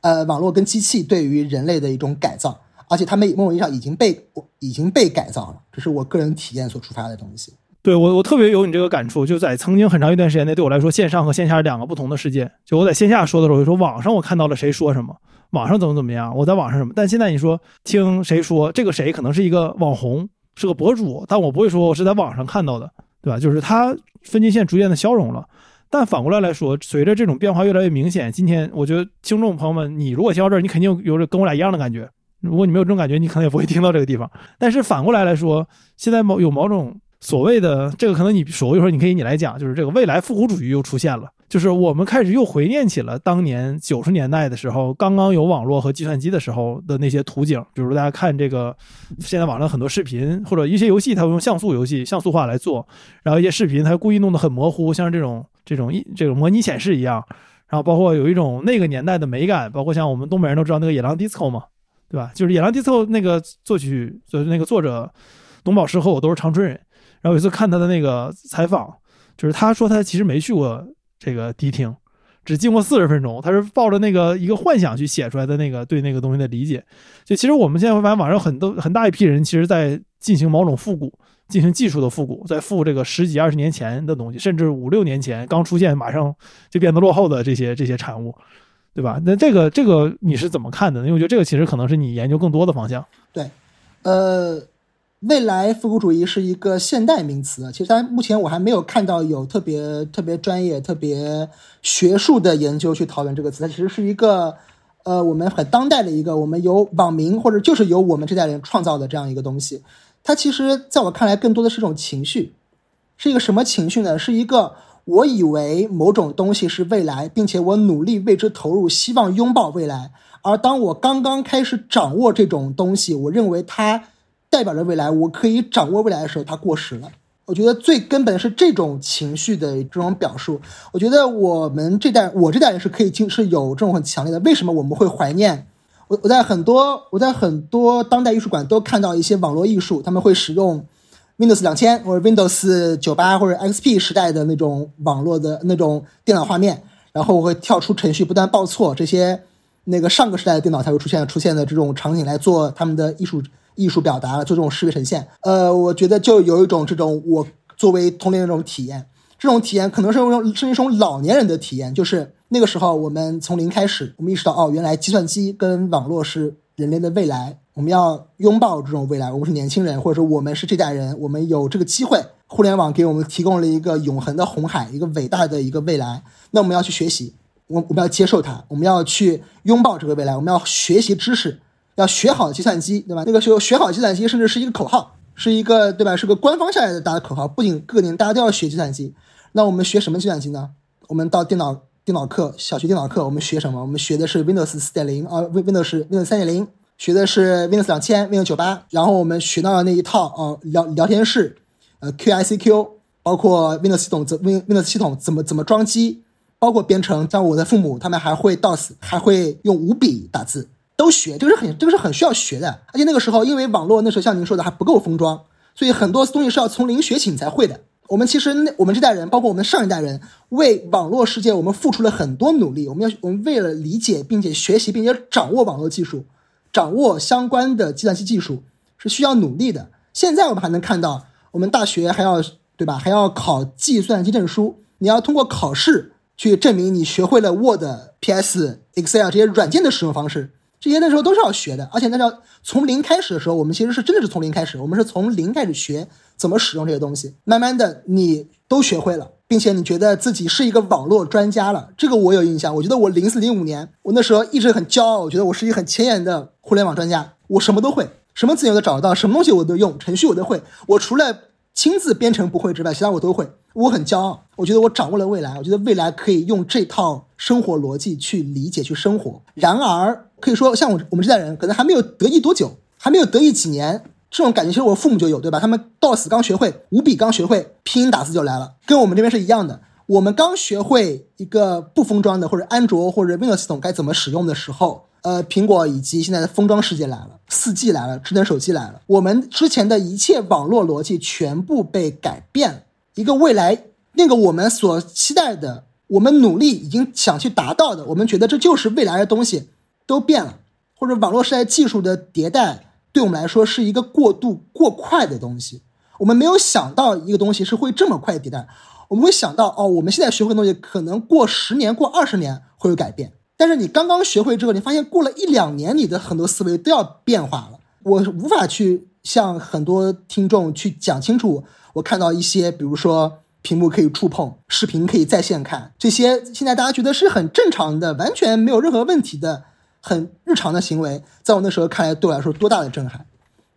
呃，网络跟机器对于人类的一种改造，而且他们某种意义上已经被已经被改造了，这是我个人体验所触发的东西。对我，我特别有你这个感触，就在曾经很长一段时间内，对我来说，线上和线下是两个不同的世界。就我在线下说的时候，就说网上我看到了谁说什么，网上怎么怎么样，我在网上什么。但现在你说听谁说，这个谁可能是一个网红，是个博主，但我不会说我是在网上看到的，对吧？就是他分界线逐渐的消融了。但反过来来说，随着这种变化越来越明显，今天我觉得听众朋友们，你如果听到这儿，你肯定有着跟我俩一样的感觉。如果你没有这种感觉，你可能也不会听到这个地方。但是反过来来说，现在某有某种所谓的这个，可能你所谓说你可以你来讲，就是这个未来复古主义又出现了，就是我们开始又回念起了当年九十年代的时候，刚刚有网络和计算机的时候的那些图景。比如大家看这个，现在网上很多视频或者一些游戏，它会用像素游戏、像素化来做，然后一些视频它故意弄得很模糊，像这种。这种一这种模拟显示一样，然后包括有一种那个年代的美感，包括像我们东北人都知道那个野狼 disco 嘛，对吧？就是野狼 disco 那个作曲就是那个作者董宝石和我都是长春人，然后有一次看他的那个采访，就是他说他其实没去过这个迪厅，只进过四十分钟，他是抱着那个一个幻想去写出来的那个对那个东西的理解。就其实我们现在会发现网上很多很大一批人其实在进行某种复古。进行技术的复古，再复这个十几二十年前的东西，甚至五六年前刚出现，马上就变得落后的这些这些产物，对吧？那这个这个你是怎么看的？因为我觉得这个其实可能是你研究更多的方向。对，呃，未来复古主义是一个现代名词，其实它目前我还没有看到有特别特别专业、特别学术的研究去讨论这个词。它其实是一个呃，我们很当代的一个，我们由网民或者就是由我们这代人创造的这样一个东西。它其实在我看来，更多的是一种情绪，是一个什么情绪呢？是一个我以为某种东西是未来，并且我努力为之投入，希望拥抱未来。而当我刚刚开始掌握这种东西，我认为它代表着未来，我可以掌握未来的时候，它过时了。我觉得最根本是这种情绪的这种表述。我觉得我们这代，我这代人是可以经是有这种很强烈的。为什么我们会怀念？我我在很多我在很多当代艺术馆都看到一些网络艺术，他们会使用 Windows 两千或者 Windows 九八或者 XP 时代的那种网络的那种电脑画面，然后会跳出程序不断报错，这些那个上个时代的电脑才会出现出现的这种场景来做他们的艺术艺术表达，做这种视觉呈现。呃，我觉得就有一种这种我作为童年的这种体验，这种体验可能是一种是一种老年人的体验，就是那个时候我们从零开始，我们意识到哦，原来计算机跟网络是人类的未来，我们要拥抱这种未来。我们是年轻人，或者说我们是这代人，我们有这个机会，互联网给我们提供了一个永恒的红海，一个伟大的一个未来。那我们要去学习。我我们要接受它，我们要去拥抱这个未来，我们要学习知识，要学好计算机，对吧？那个时候学好计算机甚至是一个口号，是一个对吧？是个官方下来的大的口号。不仅各年大家都要学计算机，那我们学什么计算机呢？我们到电脑电脑课，小学电脑课，我们学什么？我们学的是 Windows 四点零啊，Windows Windows 三点零，学的是 Windows 两千，Windows 九八。然后我们学到了那一套啊聊聊天室，呃 QICQ，包括 Windows 系统怎 Windows 系统怎么怎么装机。包括编程，像我的父母，他们还会 DOS，还会用五笔打字，都学，这个是很，这个是很需要学的。而且那个时候，因为网络那时候像您说的还不够封装，所以很多东西是要从零学起你才会的。我们其实那我们这代人，包括我们上一代人，为网络世界我们付出了很多努力。我们要我们为了理解并且学习并且掌握网络技术，掌握相关的计算机技术是需要努力的。现在我们还能看到，我们大学还要对吧？还要考计算机证书，你要通过考试。去证明你学会了 Word、PS、Excel 这些软件的使用方式，这些那时候都是要学的。而且那时候从零开始的时候，我们其实是真的是从零开始，我们是从零开始学怎么使用这些东西。慢慢的，你都学会了，并且你觉得自己是一个网络专家了。这个我有印象，我觉得我零四零五年，我那时候一直很骄傲，我觉得我是一个很前沿的互联网专家，我什么都会，什么资源都找得到，什么东西我都用，程序我都会。我除了亲自编程不会之外，其他我都会。我很骄傲，我觉得我掌握了未来，我觉得未来可以用这套生活逻辑去理解、去生活。然而，可以说像我我们这代人，可能还没有得意多久，还没有得意几年，这种感觉其实我父母就有，对吧？他们 DOS 刚学会，五笔刚学会，拼音打字就来了，跟我们这边是一样的。我们刚学会一个不封装的或者安卓或者 Windows 系统该怎么使用的时候，呃，苹果以及现在的封装世界来了，四 G 来了，智能手机来了，我们之前的一切网络逻辑全部被改变了。一个未来，那个我们所期待的，我们努力已经想去达到的，我们觉得这就是未来的东西，都变了。或者网络时代技术的迭代，对我们来说是一个过度过快的东西。我们没有想到一个东西是会这么快迭代。我们会想到，哦，我们现在学会的东西，可能过十年、过二十年会有改变。但是你刚刚学会之后，你发现过了一两年，你的很多思维都要变化了。我无法去向很多听众去讲清楚。我看到一些，比如说屏幕可以触碰，视频可以在线看，这些现在大家觉得是很正常的，完全没有任何问题的，很日常的行为，在我那时候看来，对我来说多大的震撼！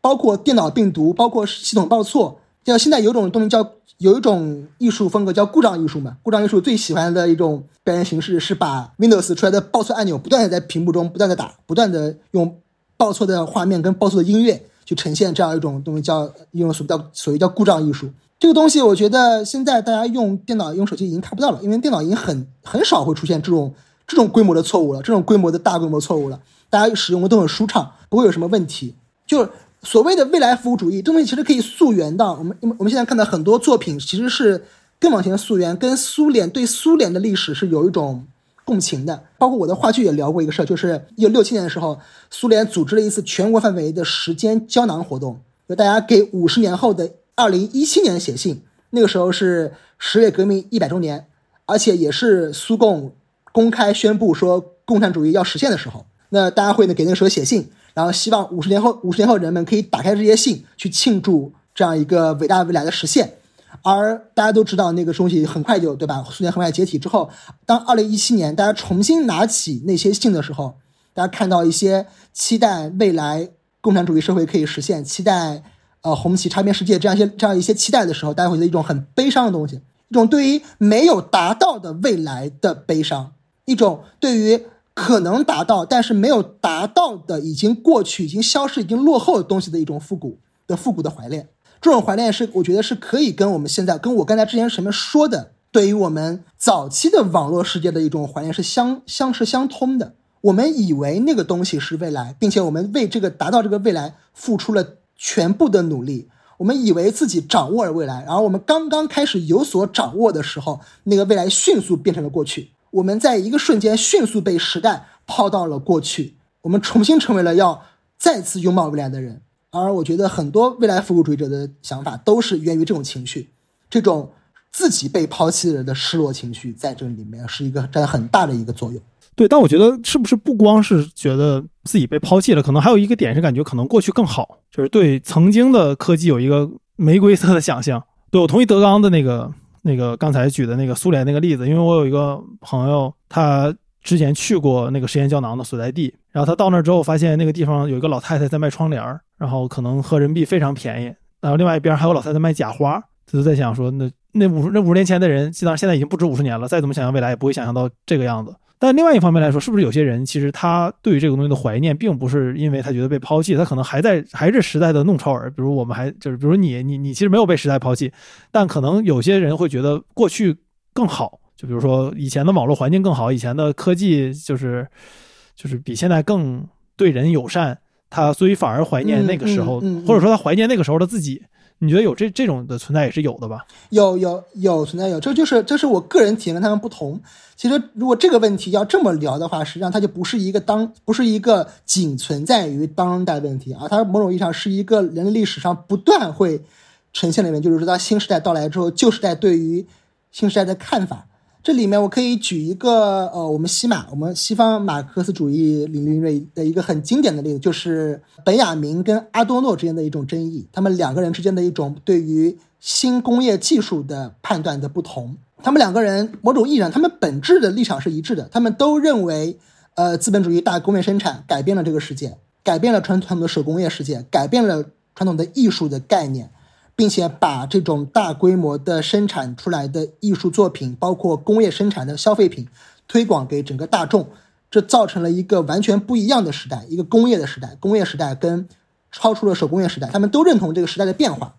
包括电脑病毒，包括系统报错，像现在有种东西叫有一种艺术风格叫故障艺术嘛？故障艺术最喜欢的一种表现形式是把 Windows 出来的报错按钮不断的在屏幕中不断的打，不断的用报错的画面跟报错的音乐。去呈现这样一种东西，叫用所叫所谓叫故障艺术。这个东西，我觉得现在大家用电脑、用手机已经看不到了，因为电脑已经很很少会出现这种这种规模的错误了，这种规模的大规模错误了。大家使用的都很舒畅，不会有什么问题。就所谓的未来服务主义，这东西其实可以溯源到我们，我们现在看到很多作品，其实是更往前溯源，跟苏联对苏联的历史是有一种。共情的，包括我的话剧也聊过一个事儿，就是一九六七年的时候，苏联组织了一次全国范围的时间胶囊活动，就大家给五十年后的二零一七年写信。那个时候是十月革命一百周年，而且也是苏共公开宣布说共产主义要实现的时候。那大家会呢给那个时候写信，然后希望五十年后五十年后人们可以打开这些信去庆祝这样一个伟大未来的实现。而大家都知道，那个东西很快就对吧？苏联很快解体之后，当二零一七年大家重新拿起那些信的时候，大家看到一些期待未来共产主义社会可以实现，期待呃红旗插遍世界这样一些这样一些期待的时候，大家会觉得一种很悲伤的东西，一种对于没有达到的未来的悲伤，一种对于可能达到但是没有达到的已经过去、已经消失、已经落后的东西的一种复古的复古的怀恋。这种怀念是，我觉得是可以跟我们现在，跟我刚才之前前面说的，对于我们早期的网络世界的一种怀念是相相是相通的。我们以为那个东西是未来，并且我们为这个达到这个未来付出了全部的努力。我们以为自己掌握了未来，然后我们刚刚开始有所掌握的时候，那个未来迅速变成了过去。我们在一个瞬间迅速被时代抛到了过去，我们重新成为了要再次拥抱未来的人。而我觉得很多未来复古主义者的想法都是源于这种情绪，这种自己被抛弃了的失落情绪，在这里面是一个占很大的一个作用。对，但我觉得是不是不光是觉得自己被抛弃了，可能还有一个点是感觉可能过去更好，就是对曾经的科技有一个玫瑰色的想象。对我同意德刚的那个那个刚才举的那个苏联那个例子，因为我有一个朋友，他之前去过那个实验胶囊的所在地，然后他到那之后发现那个地方有一个老太太在卖窗帘儿。然后可能和人民币非常便宜，然后另外一边还有老太太卖假花，他就在想说，那那五十那五十年前的人，现在现在已经不止五十年了，再怎么想象未来也不会想象到这个样子。但另外一方面来说，是不是有些人其实他对于这个东西的怀念，并不是因为他觉得被抛弃，他可能还在还是时代的弄潮儿。比如我们还就是，比如你你你其实没有被时代抛弃，但可能有些人会觉得过去更好，就比如说以前的网络环境更好，以前的科技就是就是比现在更对人友善。他所以反而怀念那个时候，或者说他怀念那个时候的自己。你觉得有这这种的存在也是有的吧？有有有存在有，这就是这是我个人体验跟他们不同。其实如果这个问题要这么聊的话，实际上它就不是一个当不是一个仅存在于当代问题啊，它某种意义上是一个人类历史上不断会呈现的问题，就是说它新时代到来之后，旧时代对于新时代的看法。这里面我可以举一个，呃，我们西马，我们西方马克思主义领域的一个很经典的例子，就是本雅明跟阿多诺之间的一种争议，他们两个人之间的一种对于新工业技术的判断的不同。他们两个人某种意义上，他们本质的立场是一致的，他们都认为，呃，资本主义大工业生产改变了这个世界，改变了传统的手工业世界，改变了传统的艺术的概念。并且把这种大规模的生产出来的艺术作品，包括工业生产的消费品，推广给整个大众，这造成了一个完全不一样的时代，一个工业的时代。工业时代跟超出了手工业时代，他们都认同这个时代的变化，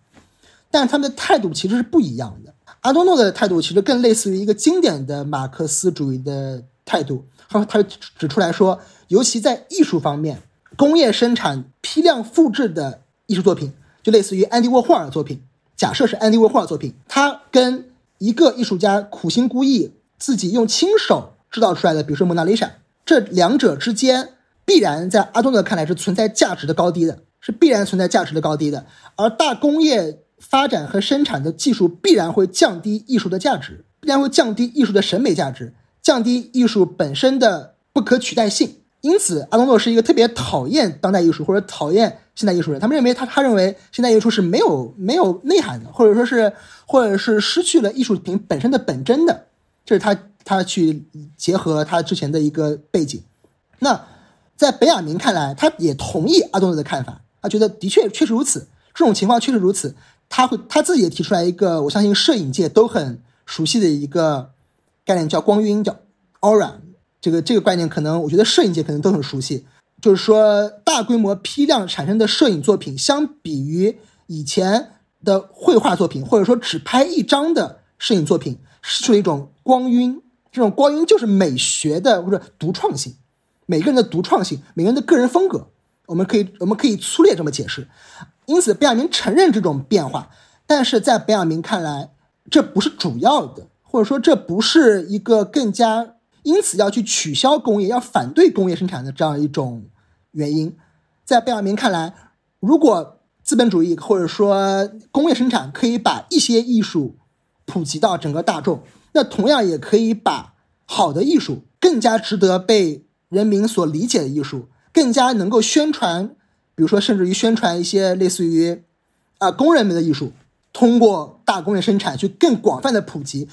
但他们的态度其实是不一样的。阿多诺的态度其实更类似于一个经典的马克思主义的态度，他他指出来说，尤其在艺术方面，工业生产批量复制的艺术作品。就类似于安迪沃霍尔的作品，假设是安迪沃霍尔作品，他跟一个艺术家苦心孤诣自己用亲手制造出来的，比如说蒙娜丽莎，这两者之间必然在阿多诺看来是存在价值的高低的，是必然存在价值的高低的。而大工业发展和生产的技术必然会降低艺术的价值，必然会降低艺术的审美价值，降低艺术本身的不可取代性。因此，阿多诺是一个特别讨厌当代艺术或者讨厌现代艺术人。他们认为他他认为现代艺术是没有没有内涵的，或者说是或者是失去了艺术品本身的本真的。这是他他去结合他之前的一个背景。那在本雅明看来，他也同意阿多诺的看法，他觉得的确确实如此，这种情况确实如此。他会他自己也提出来一个，我相信摄影界都很熟悉的一个概念，叫光晕，叫 aura。这个这个概念可能，我觉得摄影界可能都很熟悉，就是说大规模批量产生的摄影作品，相比于以前的绘画作品，或者说只拍一张的摄影作品，失去了一种光晕。这种光晕就是美学的或者独创性，每个人的独创性，每个人的个人风格，我们可以我们可以粗略这么解释。因此，贝亚明承认这种变化，但是在贝亚明看来，这不是主要的，或者说这不是一个更加。因此要去取消工业，要反对工业生产的这样一种原因，在贝尔明看来，如果资本主义或者说工业生产可以把一些艺术普及到整个大众，那同样也可以把好的艺术、更加值得被人民所理解的艺术、更加能够宣传，比如说甚至于宣传一些类似于啊工人们的艺术，通过大工业生产去更广泛的普及。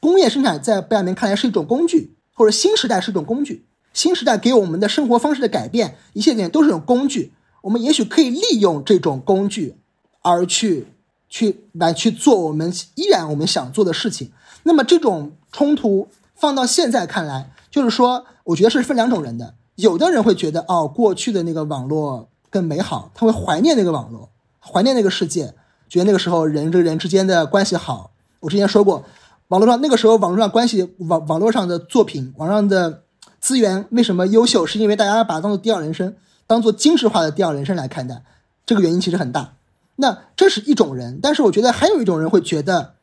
工业生产在贝尔明看来是一种工具。或者新时代是一种工具，新时代给我们的生活方式的改变，一切点都是种工具。我们也许可以利用这种工具，而去去来去做我们依然我们想做的事情。那么这种冲突放到现在看来，就是说，我觉得是分两种人的。有的人会觉得，哦，过去的那个网络更美好，他会怀念那个网络，怀念那个世界，觉得那个时候人跟人之间的关系好。我之前说过。网络上那个时候，网络上关系网网络上的作品，网上的资源为什么优秀？是因为大家把它当做第二人生，当做精致化的第二人生来看待，这个原因其实很大。那这是一种人，但是我觉得还有一种人会觉得，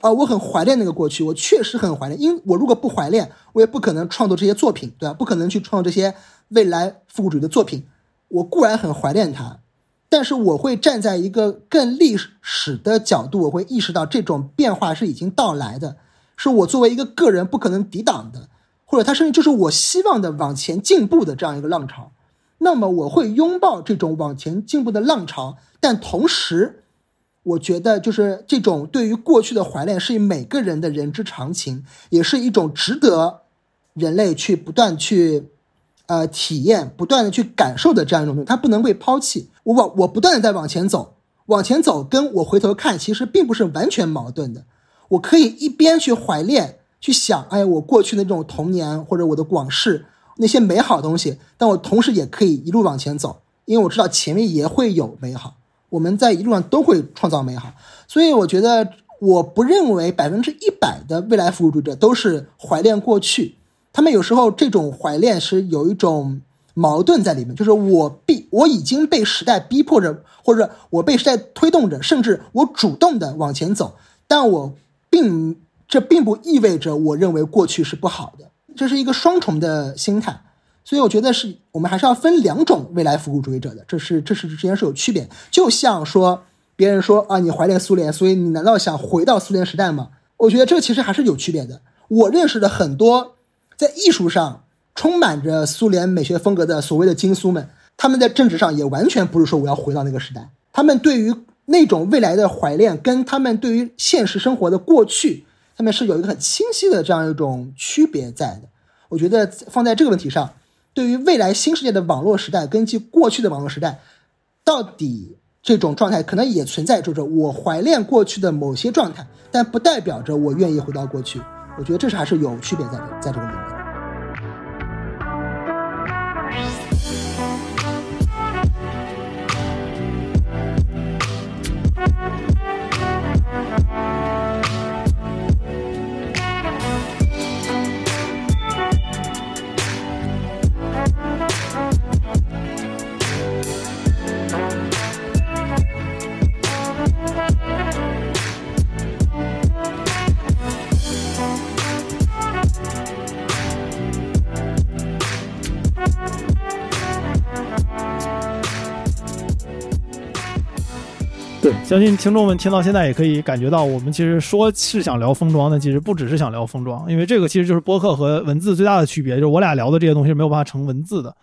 啊，我很怀念那个过去，我确实很怀念，因为我如果不怀念，我也不可能创作这些作品，对吧？不可能去创作这些未来复古主义的作品。我固然很怀念它，但是我会站在一个更历史的角度，我会意识到这种变化是已经到来的，是我作为一个个人不可能抵挡的，或者它甚至就是我希望的往前进步的这样一个浪潮。那么我会拥抱这种往前进步的浪潮，但同时，我觉得就是这种对于过去的怀念是每个人的人之常情，也是一种值得人类去不断去呃体验、不断的去感受的这样一种东西。它不能被抛弃。我我不断的在往前走，往前走跟我回头看其实并不是完全矛盾的。我可以一边去怀念、去想，哎，我过去的这种童年或者我的往事。那些美好东西，但我同时也可以一路往前走，因为我知道前面也会有美好。我们在一路上都会创造美好，所以我觉得我不认为百分之一百的未来服务主义者都是怀念过去。他们有时候这种怀念是有一种矛盾在里面，就是我必我已经被时代逼迫着，或者我被时代推动着，甚至我主动的往前走，但我并这并不意味着我认为过去是不好的。这是一个双重的心态，所以我觉得是我们还是要分两种未来复古主义者的，这是这是之间是有区别。就像说别人说啊，你怀念苏联，所以你难道想回到苏联时代吗？我觉得这其实还是有区别的。我认识的很多在艺术上充满着苏联美学风格的所谓的金苏们，他们在政治上也完全不是说我要回到那个时代，他们对于那种未来的怀念，跟他们对于现实生活的过去。他们是有一个很清晰的这样一种区别在的，我觉得放在这个问题上，对于未来新世界的网络时代，根据过去的网络时代，到底这种状态可能也存在，就是我怀念过去的某些状态，但不代表着我愿意回到过去。我觉得这是还是有区别在的，在这个里面。相信听众们听到现在也可以感觉到，我们其实说是想聊封装的，其实不只是想聊封装，因为这个其实就是播客和文字最大的区别，就是我俩聊的这些东西是没有办法成文字的，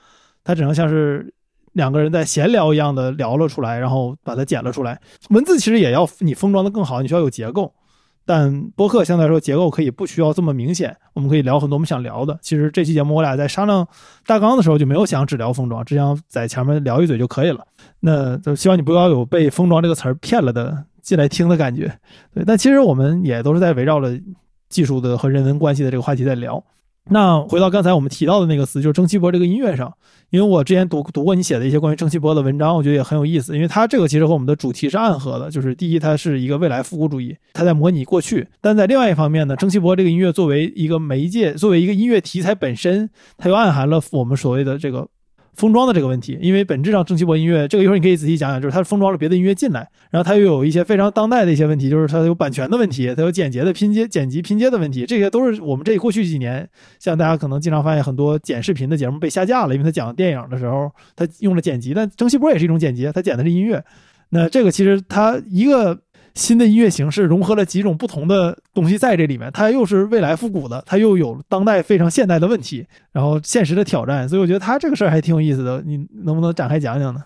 它只能像是两个人在闲聊一样的聊了出来，然后把它剪了出来。文字其实也要你封装的更好，你需要有结构，但播客相对来说结构可以不需要这么明显，我们可以聊很多我们想聊的。其实这期节目我俩在商量大纲的时候就没有想只聊封装，只想在前面聊一嘴就可以了。那就希望你不要有被“封装”这个词儿骗了的进来听的感觉，对。但其实我们也都是在围绕着技术的和人文关系的这个话题在聊。那回到刚才我们提到的那个词，就是蒸汽波这个音乐上，因为我之前读读过你写的一些关于蒸汽波的文章，我觉得也很有意思。因为它这个其实和我们的主题是暗合的，就是第一，它是一个未来复古主义，它在模拟过去；但在另外一方面呢，蒸汽波这个音乐作为一个媒介，作为一个音乐题材本身，它又暗含了我们所谓的这个。封装的这个问题，因为本质上蒸汽波音乐这个一会儿你可以仔细讲讲，就是它封装了别的音乐进来，然后它又有一些非常当代的一些问题，就是它有版权的问题，它有剪辑的拼接、剪辑拼接的问题，这些都是我们这过去几年，像大家可能经常发现很多剪视频的节目被下架了，因为它讲电影的时候它用了剪辑，但蒸汽波也是一种剪辑，它剪的是音乐，那这个其实它一个。新的音乐形式融合了几种不同的东西在这里面，它又是未来复古的，它又有当代非常现代的问题，然后现实的挑战，所以我觉得它这个事儿还挺有意思的。你能不能展开讲讲呢？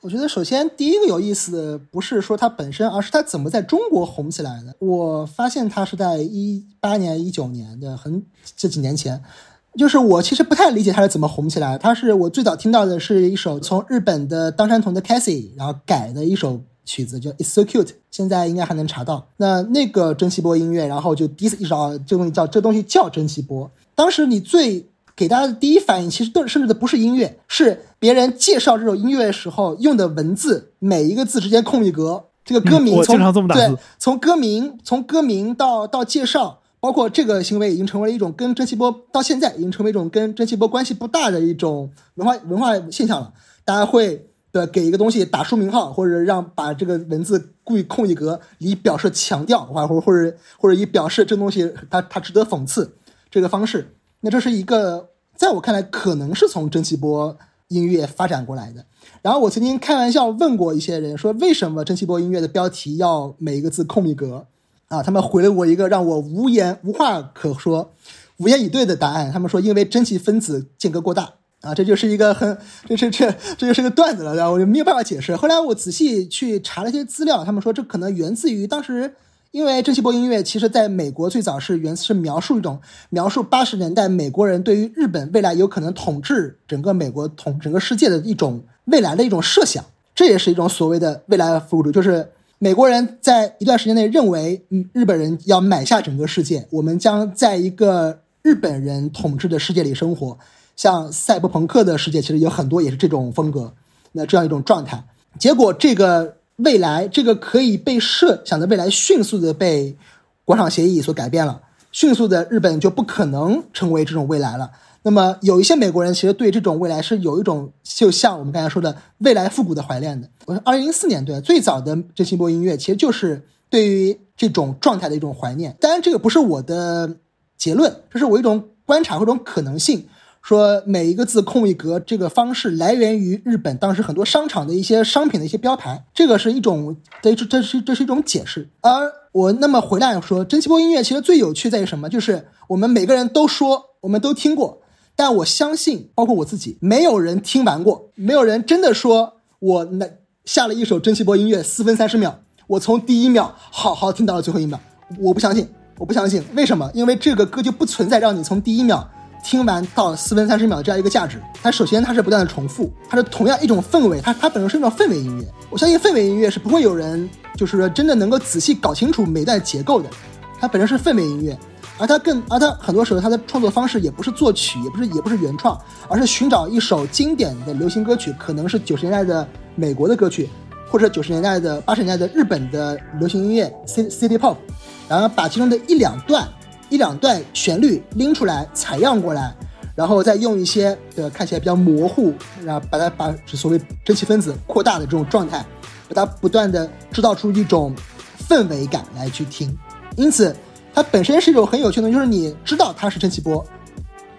我觉得首先第一个有意思的不是说它本身，而是它怎么在中国红起来的。我发现它是在一八年、一九年的很这几年前，就是我其实不太理解它是怎么红起来。它是我最早听到的是一首从日本的当山童的 Cassie 然后改的一首。曲子叫 It's So Cute，现在应该还能查到。那那个蒸汽波音乐，然后就第一次意识到这东西叫这东西叫蒸汽波。当时你最给大家的第一反应，其实都甚至的不是音乐，是别人介绍这首音乐的时候用的文字，每一个字之间空一格。这个歌名从对从歌名从歌名到到介绍，包括这个行为已经成为了一种跟蒸汽波到现在已经成为一种跟蒸汽波关系不大的一种文化文化现象了。大家会。对，给一个东西打书名号，或者让把这个文字故意空一格以表示强调，或者或者或者以表示这东西它它值得讽刺这个方式。那这是一个在我看来可能是从蒸汽波音乐发展过来的。然后我曾经开玩笑问过一些人说，为什么蒸汽波音乐的标题要每一个字空一格？啊，他们回了我一个让我无言无话可说、无言以对的答案。他们说，因为蒸汽分子间隔过大。啊，这就是一个很，这这这这就是个段子了，对吧？我就没有办法解释。后来我仔细去查了一些资料，他们说这可能源自于当时，因为蒸汽波音乐其实在美国最早是源是描述一种描述八十年代美国人对于日本未来有可能统治整个美国统整个世界的一种未来的一种设想。这也是一种所谓的未来复古主，就是美国人在一段时间内认为，嗯，日本人要买下整个世界，我们将在一个日本人统治的世界里生活。像赛博朋克的世界，其实有很多也是这种风格，那这样一种状态。结果这个未来，这个可以被设想的未来，迅速的被广场协议所改变了，迅速的日本就不可能成为这种未来了。那么有一些美国人其实对这种未来是有一种，就像我们刚才说的未来复古的怀念的。我二零零四年对最早的真心波音乐，其实就是对于这种状态的一种怀念。当然，这个不是我的结论，这是我一种观察或者种可能性。说每一个字空一格，这个方式来源于日本当时很多商场的一些商品的一些标牌，这个是一种，这这是这是一种解释。而我那么回来说，蒸汽波音乐其实最有趣在于什么？就是我们每个人都说，我们都听过，但我相信，包括我自己，没有人听完过，没有人真的说我那下了一首蒸汽波音乐四分三十秒，我从第一秒好好听到了最后一秒，我不相信，我不相信，为什么？因为这个歌就不存在让你从第一秒。听完到四分三十秒这样一个价值，它首先它是不断的重复，它是同样一种氛围，它它本身是一种氛围音乐。我相信氛围音乐是不会有人就是说真的能够仔细搞清楚每段结构的，它本身是氛围音乐，而它更而它很多时候它的创作方式也不是作曲，也不是也不是原创，而是寻找一首经典的流行歌曲，可能是九十年代的美国的歌曲，或者九十年代的八十年代的日本的流行音乐 C City Pop，然后把其中的一两段。一两段旋律拎出来采样过来，然后再用一些呃看起来比较模糊，然后把它把所谓蒸汽分子扩大的这种状态，把它不断的制造出一种氛围感来去听。因此，它本身是一种很有趣的，就是你知道它是蒸汽波，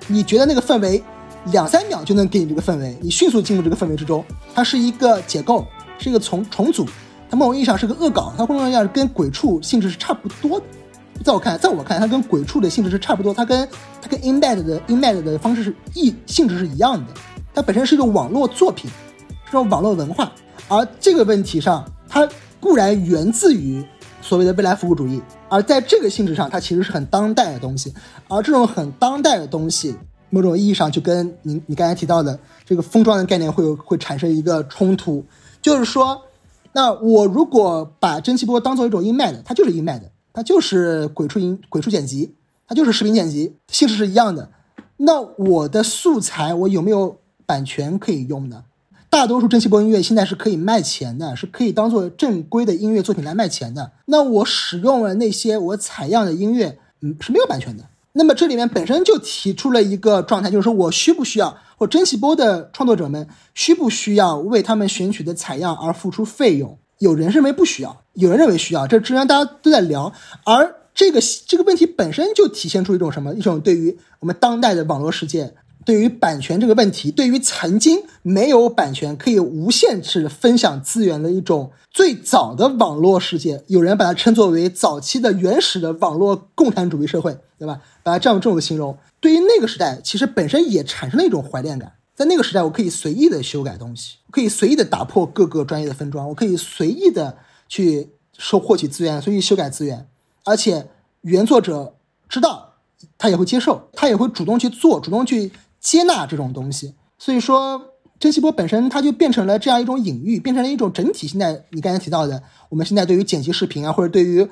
你觉得那个氛围两三秒就能给你这个氛围，你迅速进入这个氛围之中。它是一个结构，是一个重重组，它某种意义上是个恶搞，它某种意义上跟鬼畜性质是差不多的。在我看来，在我看，它跟鬼畜的性质是差不多，它跟它跟 embed 的 embed 的方式是一性质是一样的。它本身是一个网络作品，这种网络文化。而这个问题上，它固然源自于所谓的未来服务主义，而在这个性质上，它其实是很当代的东西。而这种很当代的东西，某种意义上就跟你你刚才提到的这个封装的概念会有会产生一个冲突，就是说，那我如果把蒸汽波当做一种 embed，它就是 embed。它就是鬼畜音、鬼畜剪辑，它就是视频剪辑，性质是一样的。那我的素材我有没有版权可以用呢？大多数蒸汽波音乐现在是可以卖钱的，是可以当做正规的音乐作品来卖钱的。那我使用了那些我采样的音乐，嗯，是没有版权的。那么这里面本身就提出了一个状态，就是说我需不需要，或蒸汽波的创作者们需不需要为他们选取的采样而付出费用？有人认为不需要，有人认为需要，这之前大家都在聊。而这个这个问题本身就体现出一种什么？一种对于我们当代的网络世界，对于版权这个问题，对于曾经没有版权可以无限制分享资源的一种最早的网络世界，有人把它称作为早期的原始的网络共产主义社会，对吧？把它这样这种形容，对于那个时代，其实本身也产生了一种怀念感。在那个时代，我可以随意的修改东西，可以随意的打破各个专业的分装，我可以随意的去收获取资源，随意修改资源，而且原作者知道，他也会接受，他也会主动去做，主动去接纳这种东西。所以说，珍稀波本身它就变成了这样一种隐喻，变成了一种整体。现在你刚才提到的，我们现在对于剪辑视频啊，或者对于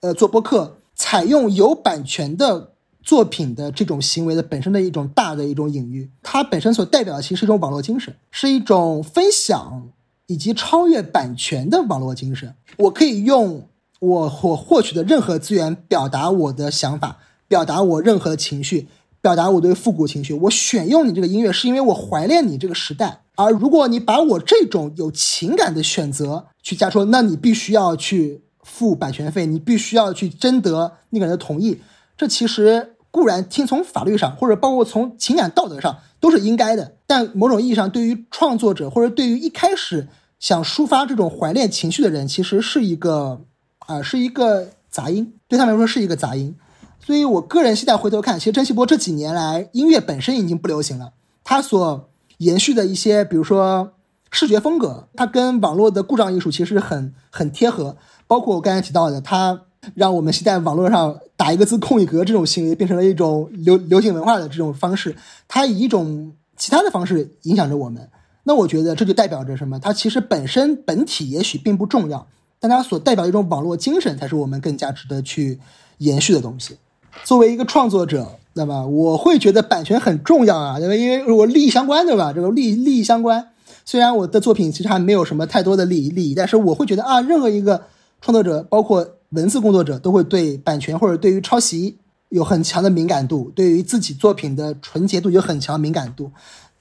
呃做播客，采用有版权的。作品的这种行为的本身的一种大的一种隐喻，它本身所代表的其实是一种网络精神，是一种分享以及超越版权的网络精神。我可以用我所获取的任何资源表达我的想法，表达我任何情绪，表达我对复古情绪。我选用你这个音乐，是因为我怀念你这个时代。而如果你把我这种有情感的选择去加说，那你必须要去付版权费，你必须要去征得那个人的同意。这其实固然听从法律上，或者包括从情感道德上都是应该的，但某种意义上，对于创作者或者对于一开始想抒发这种怀念情绪的人，其实是一个啊，是一个杂音，对他来说是一个杂音。所以我个人现在回头看，其实珍惜波这几年来音乐本身已经不流行了，他所延续的一些，比如说视觉风格，它跟网络的故障艺术其实很很贴合。包括我刚才提到的，它让我们现在网络上打一个字空一格这种行为变成了一种流流行文化的这种方式，它以一种其他的方式影响着我们。那我觉得这就代表着什么？它其实本身本体也许并不重要，但它所代表一种网络精神才是我们更加值得去延续的东西。作为一个创作者，那么？我会觉得版权很重要啊，对吧？因为我利益相关，对吧？这个利利益相关。虽然我的作品其实还没有什么太多的利益利益，但是我会觉得啊，任何一个创作者，包括文字工作者，都会对版权或者对于抄袭有很强的敏感度，对于自己作品的纯洁度有很强敏感度。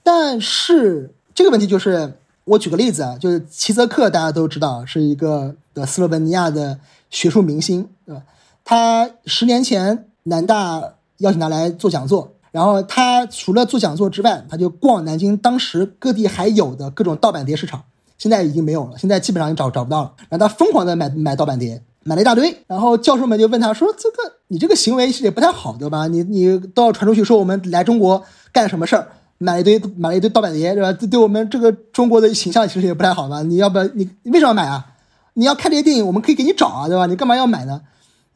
但是这个问题就是，我举个例子啊，就是齐泽克，大家都知道是一个的斯洛文尼亚的学术明星，对吧？他十年前。南大邀请他来做讲座，然后他除了做讲座之外，他就逛南京当时各地还有的各种盗版碟市场，现在已经没有了，现在基本上也找找不到了。然后他疯狂的买买盗版碟，买了一大堆。然后教授们就问他说：“这个你这个行为也不太好，对吧？你你都要传出去说我们来中国干什么事儿，买一堆买了一堆盗版碟，对吧？这对我们这个中国的形象其实也不太好吧？你要不你你为什么买啊？你要看这些电影，我们可以给你找啊，对吧？你干嘛要买呢？”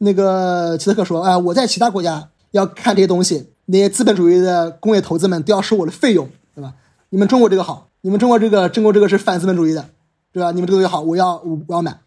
那个齐泽克说：“啊，我在其他国家要看这些东西，那些资本主义的工业投资们都要收我的费用，对吧？你们中国这个好，你们中国这个中国这个是反资本主义的，对吧？你们这个东西好，我要我我要买，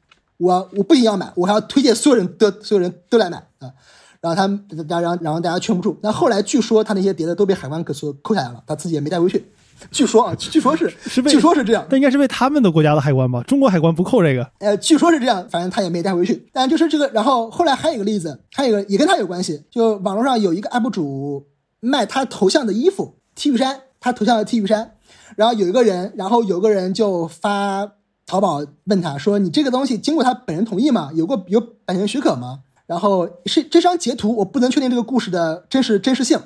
我我不仅要买，我还要推荐所有人都所有人都来买啊。然后他，然后然后大家劝不住。那后来据说他那些碟子都被海关给所扣下来了，他自己也没带回去。”据说啊，据说是是，据说是这样，那应该是被他们的国家的海关吧？中国海关不扣这个。呃，据说是这样，反正他也没带回去。但就是这个，然后后来还有一个例子，还有一个也跟他有关系，就网络上有一个 UP 主卖他头像的衣服 T 恤衫，他头像的 T 恤衫，然后有一个人，然后有个人就发淘宝问他说：“你这个东西经过他本人同意吗？有过有版权许可吗？”然后是这张截图，我不能确定这个故事的真实真实性。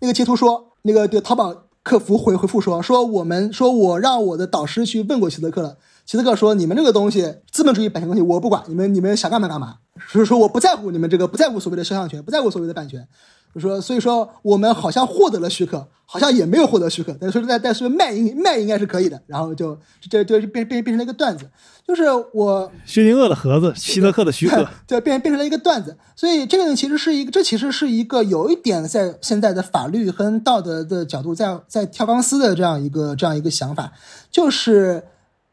那个截图说，那个对淘宝。客服回回复说说我们说我让我的导师去问过齐泽克了，齐泽克说你们这个东西资本主义版权东西我不管，你们你们想干嘛干嘛，所以说我不在乎你们这个不在乎所谓的肖像权，不在乎所谓的版权。就说，所以说我们好像获得了许可，好像也没有获得许可。但是说在，但是卖应卖应该是可以的。然后就这就变变变成了一个段子，就是我薛定谔的盒子，希特克的许可，对变变成了一个段子。所以这个呢其实是一个，这其实是一个有一点在现在的法律和道德的角度在在跳钢丝的这样一个这样一个想法，就是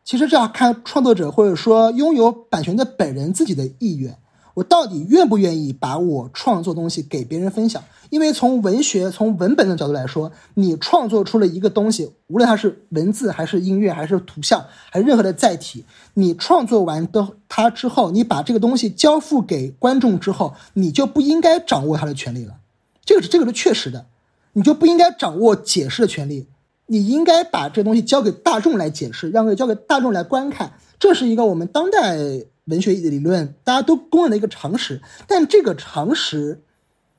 其实这要看创作者或者说拥有版权的本人自己的意愿。我到底愿不愿意把我创作东西给别人分享？因为从文学、从文本的角度来说，你创作出了一个东西，无论它是文字还是音乐还是图像还是任何的载体，你创作完的它之后，你把这个东西交付给观众之后，你就不应该掌握它的权利了。这个是这个是确实的，你就不应该掌握解释的权利，你应该把这东西交给大众来解释，让给交给大众来观看。这是一个我们当代。文学理论大家都公认的一个常识，但这个常识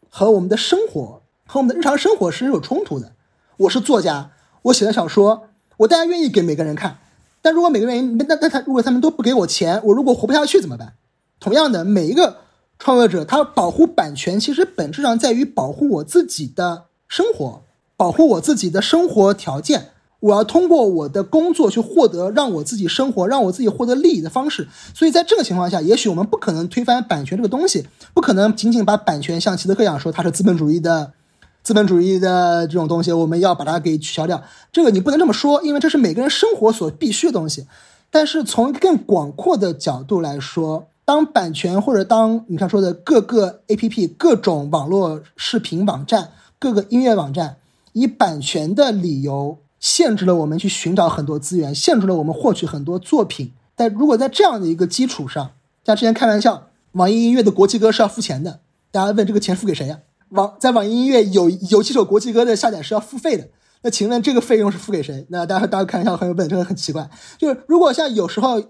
和我们的生活和我们的日常生活是有冲突的。我是作家，我写的小说，我当然愿意给每个人看。但如果每个人，那那他如果他们都不给我钱，我如果活不下去怎么办？同样的，每一个创作者，他保护版权，其实本质上在于保护我自己的生活，保护我自己的生活条件。我要通过我的工作去获得让我自己生活、让我自己获得利益的方式，所以在这个情况下，也许我们不可能推翻版权这个东西，不可能仅仅把版权像齐泽克一样说它是资本主义的、资本主义的这种东西，我们要把它给取消掉。这个你不能这么说，因为这是每个人生活所必须的东西。但是从更广阔的角度来说，当版权或者当你看说的各个 APP、各种网络视频网站、各个音乐网站以版权的理由。限制了我们去寻找很多资源，限制了我们获取很多作品。但如果在这样的一个基础上，像之前开玩笑，网易音乐的国际歌是要付钱的，大家问这个钱付给谁呀？网在网易音乐有有几首国际歌的下载是要付费的。那请问这个费用是付给谁？那大家大家开玩笑很有本，这个很奇怪。就是如果像有时候，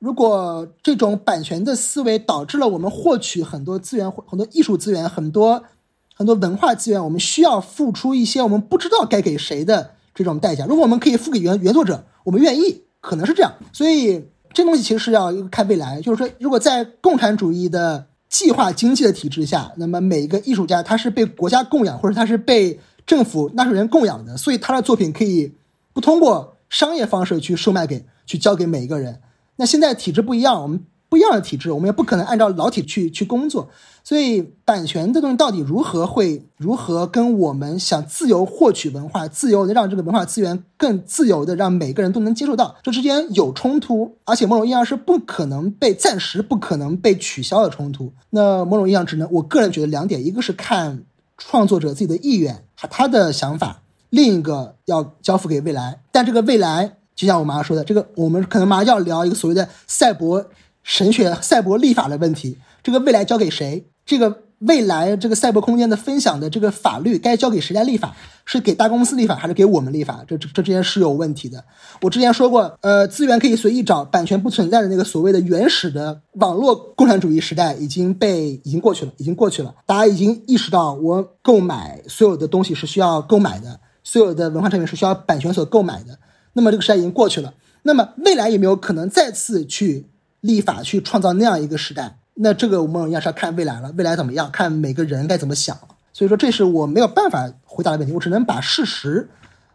如果这种版权的思维导致了我们获取很多资源、很多艺术资源、很多很多文化资源，我们需要付出一些我们不知道该给谁的这种代价。如果我们可以付给原原作者，我们愿意，可能是这样。所以这东西其实是要看未来。就是说，如果在共产主义的计划经济的体制下，那么每一个艺术家他是被国家供养，或者他是被政府纳税人供养的，所以他的作品可以不通过商业方式去售卖给、去交给每一个人。那现在体制不一样，我们不一样的体制，我们也不可能按照老体去去工作。所以版权这东西到底如何会如何跟我们想自由获取文化、自由的让这个文化资源更自由的让每个人都能接受到，这之间有冲突，而且某种意义上是不可能被暂时不可能被取消的冲突。那某种意义上只能，我个人觉得两点，一个是看。创作者自己的意愿和他的想法，另一个要交付给未来。但这个未来，就像我马上说的，这个我们可能马上要聊一个所谓的赛博神学、赛博立法的问题。这个未来交给谁？这个。未来这个赛博空间的分享的这个法律该交给谁来立法？是给大公司立法还是给我们立法？这这这之间是有问题的。我之前说过，呃，资源可以随意找，版权不存在的那个所谓的原始的网络共产主义时代已经被已经过去了，已经过去了。大家已经意识到，我购买所有的东西是需要购买的，所有的文化产品是需要版权所购买的。那么这个时代已经过去了。那么未来有没有可能再次去立法去创造那样一个时代？那这个我们要是要看未来了，未来怎么样？看每个人该怎么想。所以说，这是我没有办法回答的问题，我只能把事实、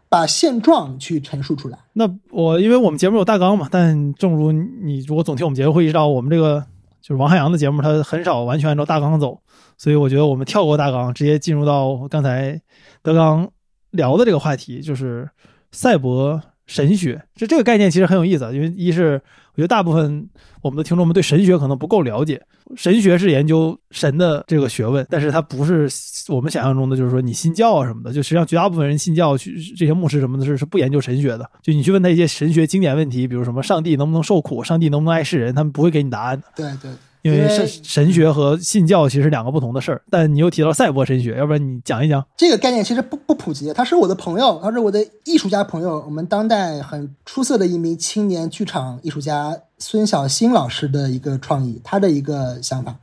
把现状去陈述出来。那我因为我们节目有大纲嘛，但正如你如果总听我们节目会意识到，我们这个就是王汉阳的节目，他很少完全按照大纲走。所以我觉得我们跳过大纲，直接进入到刚才德刚聊的这个话题，就是赛博神学。这这个概念其实很有意思，因为一是。我觉得大部分我们的听众们对神学可能不够了解。神学是研究神的这个学问，但是它不是我们想象中的，就是说你信教啊什么的。就实际上，绝大部分人信教去这些牧师什么的，是是不研究神学的。就你去问他一些神学经典问题，比如什么上帝能不能受苦，上帝能不能爱世人，他们不会给你答案的。对对。因为神神学和信教其实两个不同的事儿，但你又提到赛博神学，要不然你讲一讲这个概念其实不不普及。他是我的朋友，他是我的艺术家朋友，我们当代很出色的一名青年剧场艺术家孙小新老师的一个创意，他的一个想法，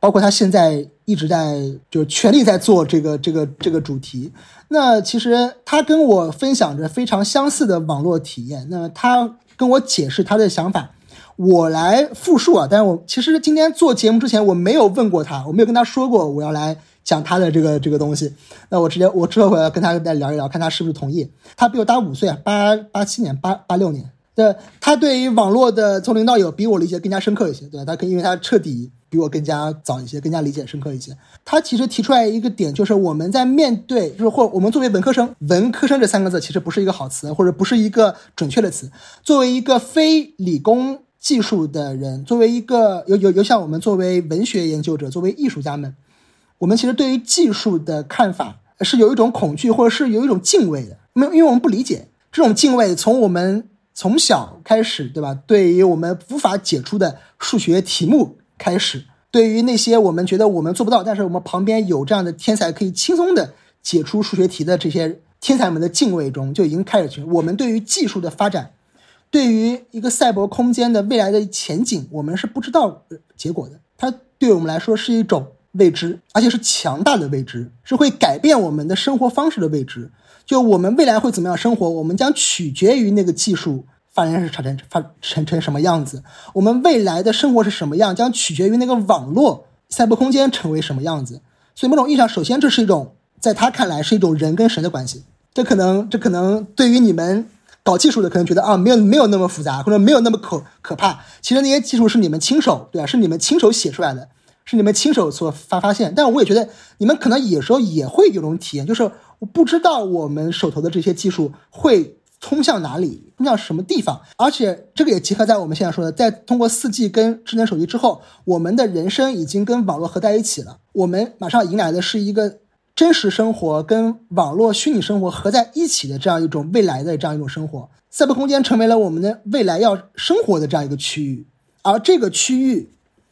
包括他现在一直在就全力在做这个这个这个主题。那其实他跟我分享着非常相似的网络体验。那他跟我解释他的想法。我来复述啊，但是我其实今天做节目之前我没有问过他，我没有跟他说过我要来讲他的这个这个东西。那我直接我之后回来跟他再聊一聊，看他是不是同意。他比我大五岁啊，八八七年，八八六年。对，他对于网络的从零到有比我理解更加深刻一些。对，他可因为他彻底比我更加早一些，更加理解深刻一些。他其实提出来一个点，就是我们在面对，就是或我们作为文科生，文科生这三个字其实不是一个好词，或者不是一个准确的词。作为一个非理工。技术的人，作为一个有有有像我们作为文学研究者，作为艺术家们，我们其实对于技术的看法是有一种恐惧，或者是有一种敬畏的。因为因为我们不理解这种敬畏，从我们从小开始，对吧？对于我们无法解出的数学题目开始，对于那些我们觉得我们做不到，但是我们旁边有这样的天才可以轻松的解出数学题的这些天才们的敬畏中，就已经开始去。我们对于技术的发展。对于一个赛博空间的未来的前景，我们是不知道结果的。它对我们来说是一种未知，而且是强大的未知，是会改变我们的生活方式的未知。就我们未来会怎么样生活，我们将取决于那个技术发展是产成发成成什么样子。我们未来的生活是什么样，将取决于那个网络赛博空间成为什么样子。所以，某种意义上，首先这是一种在他看来是一种人跟神的关系。这可能，这可能对于你们。搞技术的可能觉得啊，没有没有那么复杂，或者没有那么可可怕。其实那些技术是你们亲手，对吧？是你们亲手写出来的，是你们亲手所发发现。但我也觉得你们可能有时候也会有种体验，就是我不知道我们手头的这些技术会通向哪里，通向什么地方。而且这个也结合在我们现在说的，在通过四 G 跟智能手机之后，我们的人生已经跟网络合在一起了。我们马上迎来的是一个。真实生活跟网络虚拟生活合在一起的这样一种未来的这样一种生活，赛博空间成为了我们的未来要生活的这样一个区域，而这个区域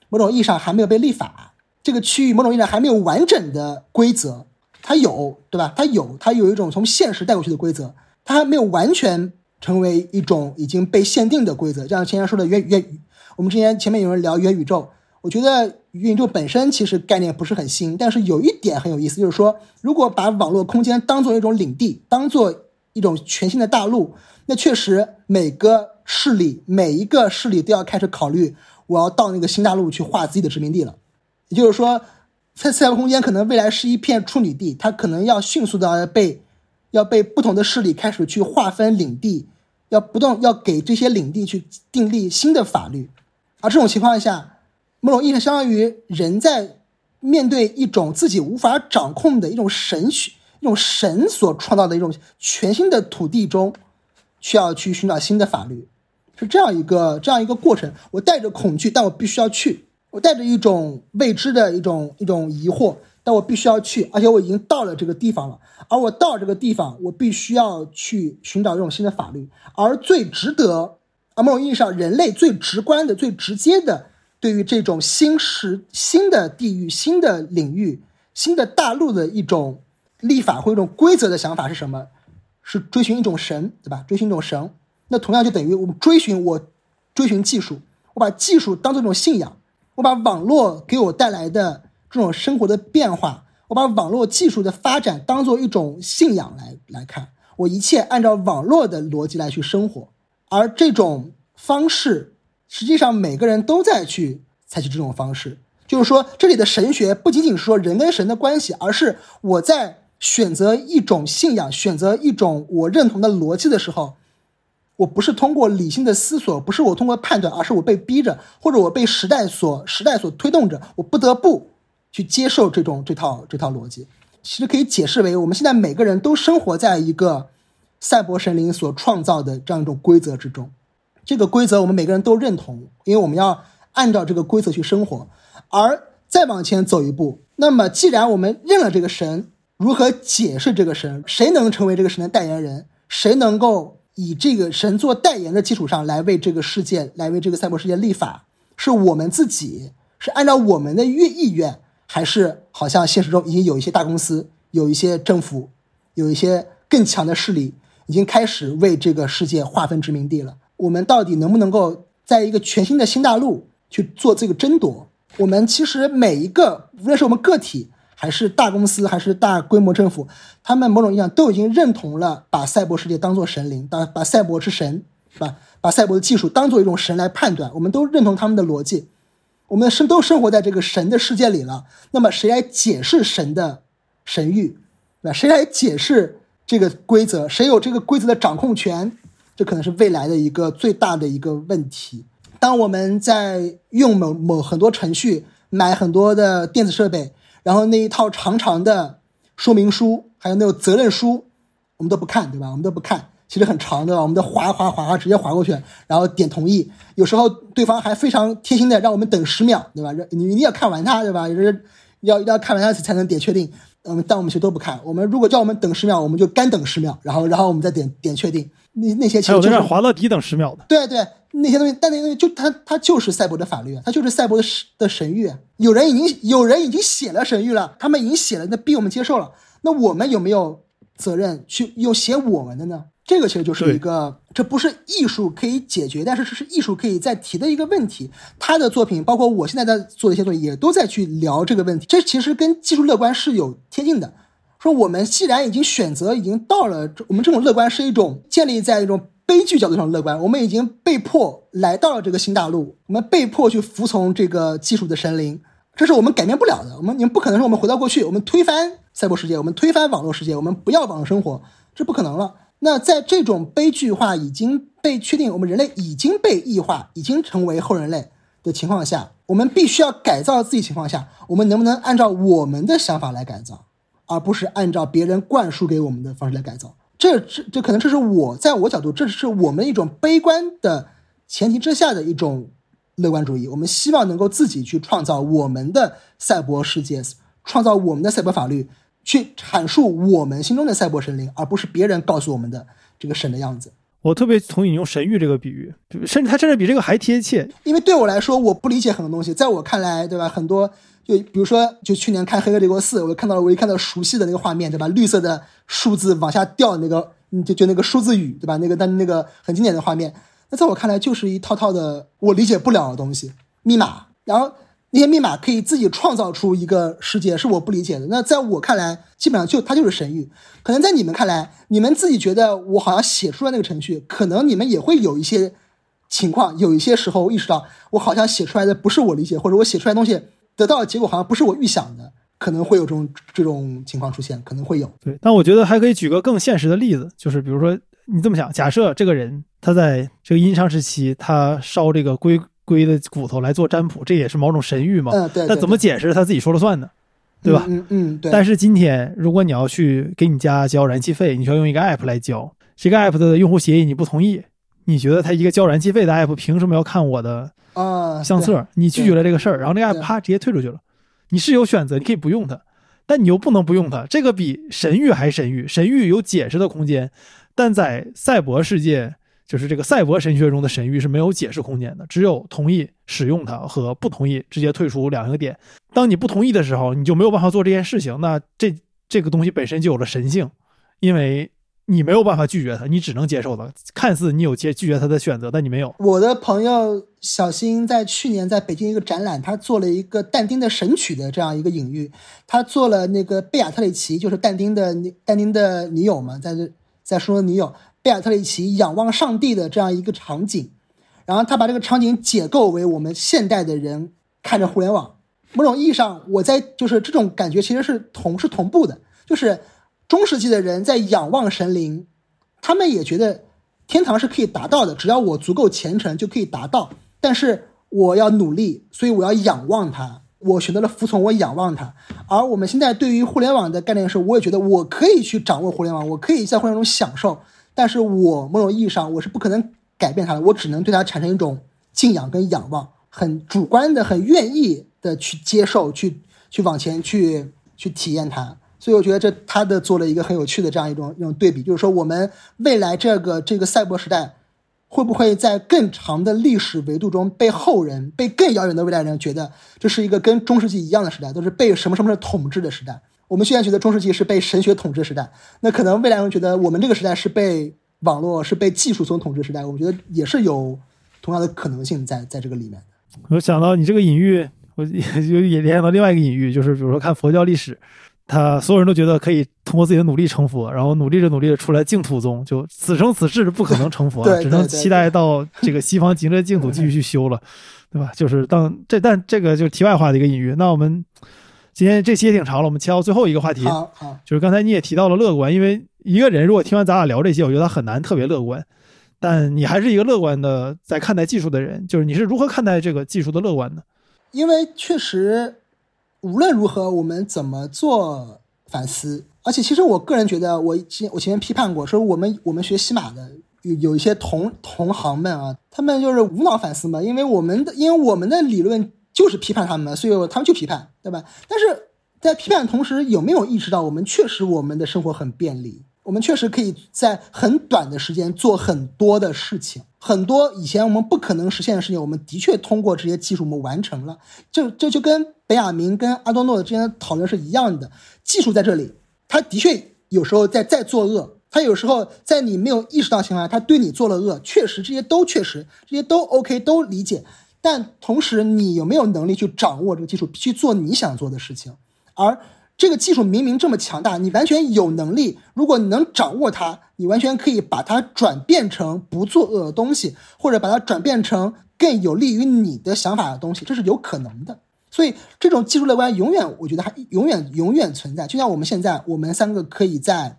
某种意义上还没有被立法，这个区域某种意义上还没有完整的规则，它有，对吧？它有，它有一种从现实带过去的规则，它还没有完全成为一种已经被限定的规则。像前面说的元元，我们之前前面有人聊元宇宙，我觉得宇宙本身其实概念不是很新，但是有一点很有意思，就是说，如果把网络空间当做一种领地，当做一种全新的大陆，那确实每个势力每一个势力都要开始考虑。我要到那个新大陆去划自己的殖民地了，也就是说，在赛博空间可能未来是一片处女地，它可能要迅速的被要被不同的势力开始去划分领地，要不断要给这些领地去订立新的法律，而这种情况下，某种意义上相当于人在面对一种自己无法掌控的一种神学、一种神所创造的一种全新的土地中，需要去寻找新的法律。是这样一个这样一个过程，我带着恐惧，但我必须要去；我带着一种未知的一种一种疑惑，但我必须要去。而且我已经到了这个地方了，而我到这个地方，我必须要去寻找这种新的法律。而最值得，啊，某种意义上，人类最直观的、最直接的，对于这种新时、新的地域、新的领域、新的大陆的一种立法或一种规则的想法是什么？是追寻一种神，对吧？追寻一种神。那同样就等于我们追寻我，追寻技术，我把技术当做一种信仰，我把网络给我带来的这种生活的变化，我把网络技术的发展当做一种信仰来来看，我一切按照网络的逻辑来去生活，而这种方式，实际上每个人都在去采取这种方式，就是说这里的神学不仅仅是说人跟神的关系，而是我在选择一种信仰，选择一种我认同的逻辑的时候。我不是通过理性的思索，不是我通过判断，而是我被逼着，或者我被时代所时代所推动着，我不得不去接受这种这套这套逻辑。其实可以解释为，我们现在每个人都生活在一个赛博神灵所创造的这样一种规则之中。这个规则我们每个人都认同，因为我们要按照这个规则去生活。而再往前走一步，那么既然我们认了这个神，如何解释这个神？谁能成为这个神的代言人？谁能够？以这个神做代言的基础上来为这个世界，来为这个赛博世界立法，是我们自己是按照我们的愿意愿，还是好像现实中已经有一些大公司、有一些政府、有一些更强的势力，已经开始为这个世界划分殖民地了？我们到底能不能够在一个全新的新大陆去做这个争夺？我们其实每一个，无论是我们个体。还是大公司，还是大规模政府，他们某种意义上都已经认同了把赛博世界当做神灵，把把赛博是神，是吧？把赛博的技术当做一种神来判断，我们都认同他们的逻辑，我们生都生活在这个神的世界里了。那么谁来解释神的神谕？那谁来解释这个规则？谁有这个规则的掌控权？这可能是未来的一个最大的一个问题。当我们在用某某很多程序买很多的电子设备。然后那一套长长的说明书，还有那种责任书，我们都不看，对吧？我们都不看，其实很长的，我们都划划划划，直接划过去，然后点同意。有时候对方还非常贴心的让我们等十秒，对吧？你一定要看完它，对吧？就是要要看完它才能点确定。嗯，但我们其实都不看。我们如果叫我们等十秒，我们就干等十秒，然后然后我们再点点确定。那那些其实就是华乐迪等十秒的。对对。那些东西，但那些东西就它它就是赛博的法律，它就是赛博的神的神谕。有人已经有人已经写了神谕了，他们已经写了，那逼我们接受了。那我们有没有责任去用写我们的呢？这个其实就是一个，这不是艺术可以解决，但是这是艺术可以再提的一个问题。他的作品，包括我现在在做的一些东西，也都在去聊这个问题。这其实跟技术乐观是有贴近的。说我们既然已经选择，已经到了，我们这种乐观是一种建立在一种。悲剧角度上的乐观，我们已经被迫来到了这个新大陆，我们被迫去服从这个技术的神灵，这是我们改变不了的。我们你们不可能说我们回到过去，我们推翻赛博世界，我们推翻网络世界，我们不要网络生活，这不可能了。那在这种悲剧化已经被确定，我们人类已经被异化，已经成为后人类的情况下，我们必须要改造自己情况下，我们能不能按照我们的想法来改造，而不是按照别人灌输给我们的方式来改造？这这这可能这是我在我角度，这是我们一种悲观的前提之下的一种乐观主义。我们希望能够自己去创造我们的赛博世界，创造我们的赛博法律，去阐述我们心中的赛博神灵，而不是别人告诉我们的这个神的样子。我特别同意你用神域这个比喻，甚至它甚至比这个还贴切。因为对我来说，我不理解很多东西，在我看来，对吧？很多就比如说，就去年看《黑客帝国四》，我看到了，我一看到熟悉的那个画面，对吧？绿色的数字往下掉，那个就就那个数字雨，对吧？那个但那个很经典的画面，那在我看来就是一套套的我理解不了的东西，密码，然后。那些密码可以自己创造出一个世界，是我不理解的。那在我看来，基本上就它就是神域。可能在你们看来，你们自己觉得我好像写出了那个程序，可能你们也会有一些情况，有一些时候意识到我好像写出来的不是我理解，或者我写出来的东西得到的结果好像不是我预想的，可能会有这种这种情况出现，可能会有。对，但我觉得还可以举个更现实的例子，就是比如说你这么想，假设这个人他在这个殷商时期，他烧这个龟。龟的骨头来做占卜，这也是某种神谕嘛？嗯，对。那怎么解释他自己说了算呢？对吧？嗯嗯，对。但是今天，如果你要去给你家交燃气费，你需要用一个 app 来交，这个 app 的用户协议你不同意，你觉得他一个交燃气费的 app 凭什么要看我的啊相册？你拒绝了这个事儿，然后那个 app 啪直接退出去了。你是有选择，你可以不用它，但你又不能不用它。这个比神谕还神谕，神谕有解释的空间，但在赛博世界。就是这个赛博神学中的神域是没有解释空间的，只有同意使用它和不同意直接退出两个点。当你不同意的时候，你就没有办法做这件事情。那这这个东西本身就有了神性，因为你没有办法拒绝它，你只能接受它。看似你有接拒绝它的选择，但你没有。我的朋友小新在去年在北京一个展览，他做了一个但丁的神曲的这样一个隐喻。他做了那个贝亚特里奇，就是但丁的但丁的女友嘛，在这在说女友。贝尔特里奇仰望上帝的这样一个场景，然后他把这个场景解构为我们现代的人看着互联网。某种意义上，我在就是这种感觉其实是同是同步的。就是中世纪的人在仰望神灵，他们也觉得天堂是可以达到的，只要我足够虔诚就可以达到。但是我要努力，所以我要仰望它。我选择了服从，我仰望它。而我们现在对于互联网的概念是，我也觉得我可以去掌握互联网，我可以在互联网中享受。但是我某种意义上我是不可能改变它的，我只能对它产生一种敬仰跟仰望，很主观的、很愿意的去接受、去去往前去去体验它。所以我觉得这他的做了一个很有趣的这样一种一种对比，就是说我们未来这个这个赛博时代，会不会在更长的历史维度中被后人、被更遥远的未来人觉得这是一个跟中世纪一样的时代，都是被什么什么的统治的时代？我们现在觉得中世纪是被神学统治时代，那可能未来人觉得我们这个时代是被网络、是被技术所统治时代。我觉得也是有同样的可能性在在这个里面。我想到你这个隐喻，我就也联想到另外一个隐喻，就是比如说看佛教历史，他所有人都觉得可以通过自己的努力成佛，然后努力着努力着出来净土宗，就此生此世是不可能成佛的，只能期待到这个西方极乐净土继续去修了，对吧？就是当这但这个就是题外话的一个隐喻。那我们。今天这期也挺长了，我们切到最后一个话题，好，好，就是刚才你也提到了乐观，因为一个人如果听完咱俩聊这些，我觉得他很难特别乐观，但你还是一个乐观的在看待技术的人，就是你是如何看待这个技术的乐观的？因为确实，无论如何，我们怎么做反思，而且其实我个人觉得，我前我前面批判过，说我们我们学西马的有有一些同同行们啊，他们就是无脑反思嘛，因为我们的因为我们的理论。就是批判他们，所以他们就批判，对吧？但是在批判的同时，有没有意识到我们确实我们的生活很便利，我们确实可以在很短的时间做很多的事情，很多以前我们不可能实现的事情，我们的确通过这些技术我们完成了。这这就跟本雅明跟阿多诺之间的讨论是一样的，技术在这里，他的确有时候在在作恶，他有时候在你没有意识到情况下，他对你做了恶，确实这些都确实这些都 OK 都理解。但同时，你有没有能力去掌握这个技术，去做你想做的事情？而这个技术明明这么强大，你完全有能力。如果你能掌握它，你完全可以把它转变成不作恶的东西，或者把它转变成更有利于你的想法的东西，这是有可能的。所以，这种技术乐观永远，我觉得还永远永远存在。就像我们现在，我们三个可以在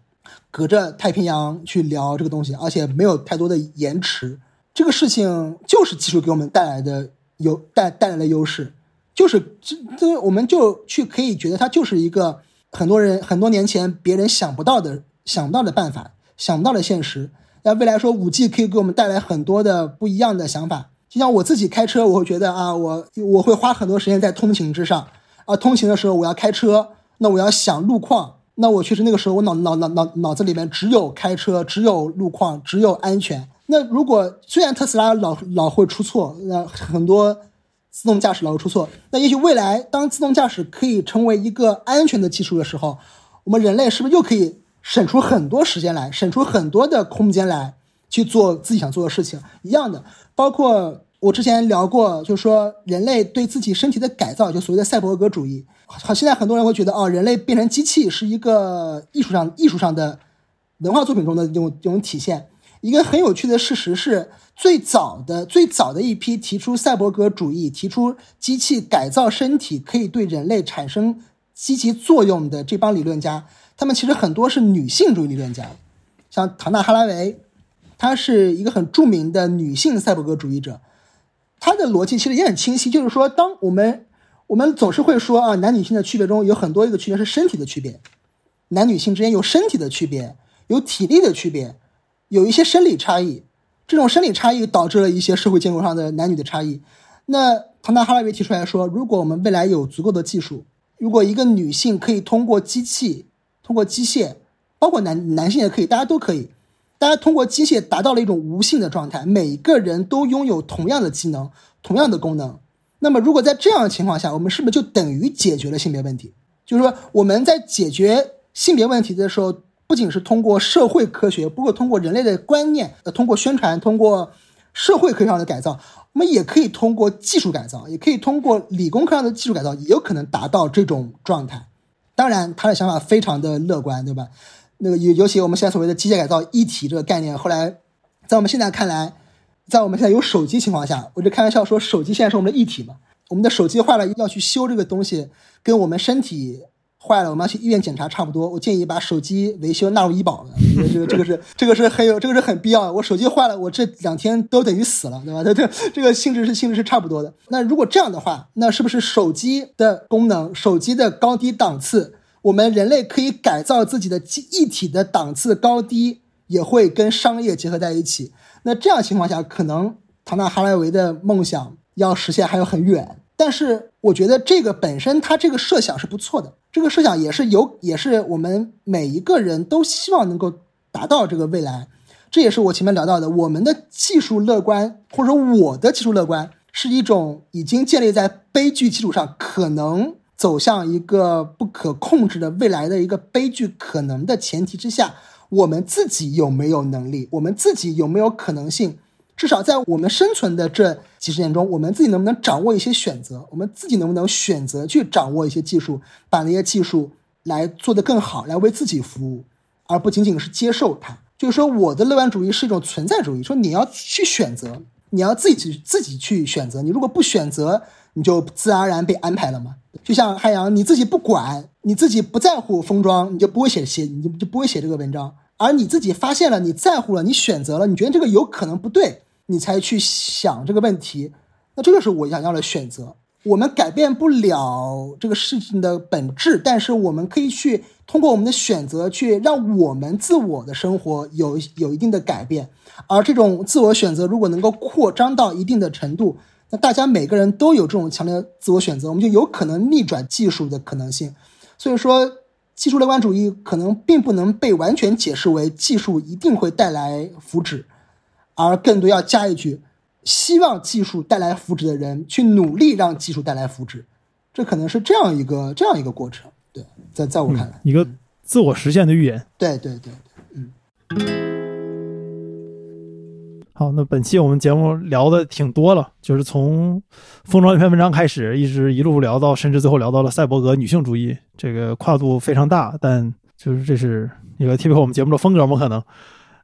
隔着太平洋去聊这个东西，而且没有太多的延迟。这个事情就是技术给我们带来的。有带带来的优势，就是这这，我们就去可以觉得它就是一个很多人很多年前别人想不到的想不到的办法，想不到的现实。那未来说五 G 可以给我们带来很多的不一样的想法。就像我自己开车，我会觉得啊，我我会花很多时间在通勤之上啊，通勤的时候我要开车，那我要想路况，那我确实那个时候我脑脑脑脑脑子里面只有开车，只有路况，只有安全。那如果虽然特斯拉老老会出错，那很多自动驾驶老会出错，那也许未来当自动驾驶可以成为一个安全的技术的时候，我们人类是不是又可以省出很多时间来，省出很多的空间来去做自己想做的事情？一样的，包括我之前聊过，就是说人类对自己身体的改造，就所谓的赛博格主义。好，现在很多人会觉得，哦，人类变成机器是一个艺术上艺术上的文化作品中的一种一种体现。一个很有趣的事实是，最早的最早的一批提出赛博格主义、提出机器改造身体可以对人类产生积极作用的这帮理论家，他们其实很多是女性主义理论家，像唐纳·哈拉维，她是一个很著名的女性赛博格主义者，她的逻辑其实也很清晰，就是说，当我们我们总是会说啊，男女性的区别中有很多一个区别是身体的区别，男女性之间有身体的区别，有体力的区别。有一些生理差异，这种生理差异导致了一些社会结构上的男女的差异。那唐纳·哈拉维提出来说，如果我们未来有足够的技术，如果一个女性可以通过机器、通过机械，包括男男性也可以，大家都可以，大家通过机械达到了一种无性的状态，每个人都拥有同样的机能、同样的功能。那么，如果在这样的情况下，我们是不是就等于解决了性别问题？就是说，我们在解决性别问题的时候。不仅是通过社会科学，不过通过人类的观念，呃，通过宣传，通过社会科学上的改造，我们也可以通过技术改造，也可以通过理工科上的技术改造，也有可能达到这种状态。当然，他的想法非常的乐观，对吧？那个尤尤其我们现在所谓的机械改造一体这个概念，后来在我们现在看来，在我们现在有手机情况下，我就开玩笑说，手机现在是我们的一体嘛。我们的手机坏了要去修这个东西，跟我们身体。坏了，我们要去医院检查，差不多。我建议把手机维修纳入医保的，这个这个是这个是很有这个是很必要的。我手机坏了，我这两天都等于死了，对吧？这这这个性质是性质是差不多的。那如果这样的话，那是不是手机的功能、手机的高低档次，我们人类可以改造自己的机一体的档次高低，也会跟商业结合在一起？那这样情况下，可能唐纳·哈莱维的梦想要实现还有很远。但是我觉得这个本身，它这个设想是不错的。这个设想也是有，也是我们每一个人都希望能够达到这个未来。这也是我前面聊到的，我们的技术乐观，或者我的技术乐观，是一种已经建立在悲剧基础上，可能走向一个不可控制的未来的一个悲剧可能的前提之下，我们自己有没有能力，我们自己有没有可能性？至少在我们生存的这几十年中，我们自己能不能掌握一些选择？我们自己能不能选择去掌握一些技术，把那些技术来做得更好，来为自己服务，而不仅仅是接受它？就是说，我的乐观主义是一种存在主义，说你要去选择，你要自己自己去选择。你如果不选择，你就自然而然被安排了嘛。就像汉阳，你自己不管，你自己不在乎封装，你就不会写写，你就就不会写这个文章。而你自己发现了，你在乎了，你选择了，你觉得这个有可能不对。你才去想这个问题，那这个是我想要的选择。我们改变不了这个事情的本质，但是我们可以去通过我们的选择，去让我们自我的生活有有一定的改变。而这种自我选择如果能够扩张到一定的程度，那大家每个人都有这种强烈的自我选择，我们就有可能逆转技术的可能性。所以说，技术乐观主义可能并不能被完全解释为技术一定会带来福祉。而更多要加一句，希望技术带来福祉的人去努力让技术带来福祉，这可能是这样一个这样一个过程。对，在在我看来，一个自我实现的预言。对对对，嗯。好，那本期我们节目聊的挺多了，就是从封装一篇文章开始，一直一路聊到，甚至最后聊到了赛博格女性主义，这个跨度非常大，但就是这是一个贴合我们节目的风格吗？可能。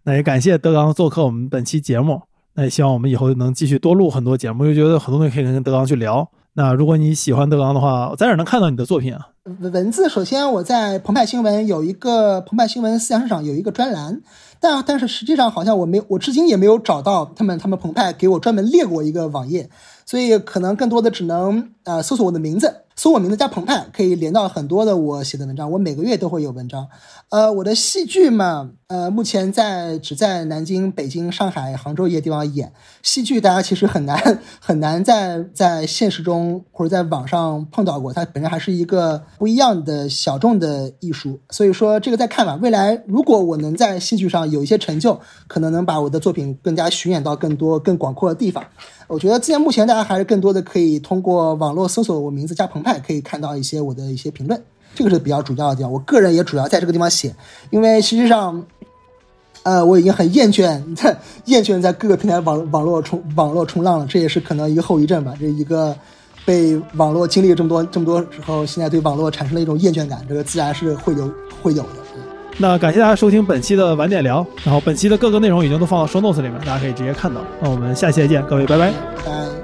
那也感谢德刚做客我们本期节目，那也希望我们以后能继续多录很多节目，又觉得很多东西可以跟德刚去聊。那如果你喜欢德刚的话，在哪能看到你的作品啊？文字，首先我在澎湃新闻有一个澎湃新闻思想市场有一个专栏，但但是实际上好像我没我至今也没有找到他们他们澎湃给我专门列过一个网页，所以可能更多的只能呃搜索我的名字搜我名字加澎湃，可以连到很多的我写的文章。我每个月都会有文章。呃，我的戏剧嘛，呃，目前在只在南京、北京、上海、杭州一些地方演戏剧。大家其实很难 很难在在现实中或者在网上碰到过，它本身还是一个不一样的小众的艺术。所以说，这个再看吧。未来如果我能在戏剧上有一些成就，可能能把我的作品更加巡演到更多更广阔的地方。我觉得，现在目前大家还是更多的可以通过网络搜索我名字加澎湃，可以看到一些我的一些评论。这个是比较主要的地方，我个人也主要在这个地方写，因为实际上，呃，我已经很厌倦在厌倦在各个平台网网络冲网络冲浪了，这也是可能一个后遗症吧。这一个被网络经历了这么多这么多之后，现在对网络产生了一种厌倦感，这个自然是会有会有的。那感谢大家收听本期的晚点聊，然后本期的各个内容已经都放到 show notes 里面，大家可以直接看到。那我们下期再见，各位，拜拜。拜。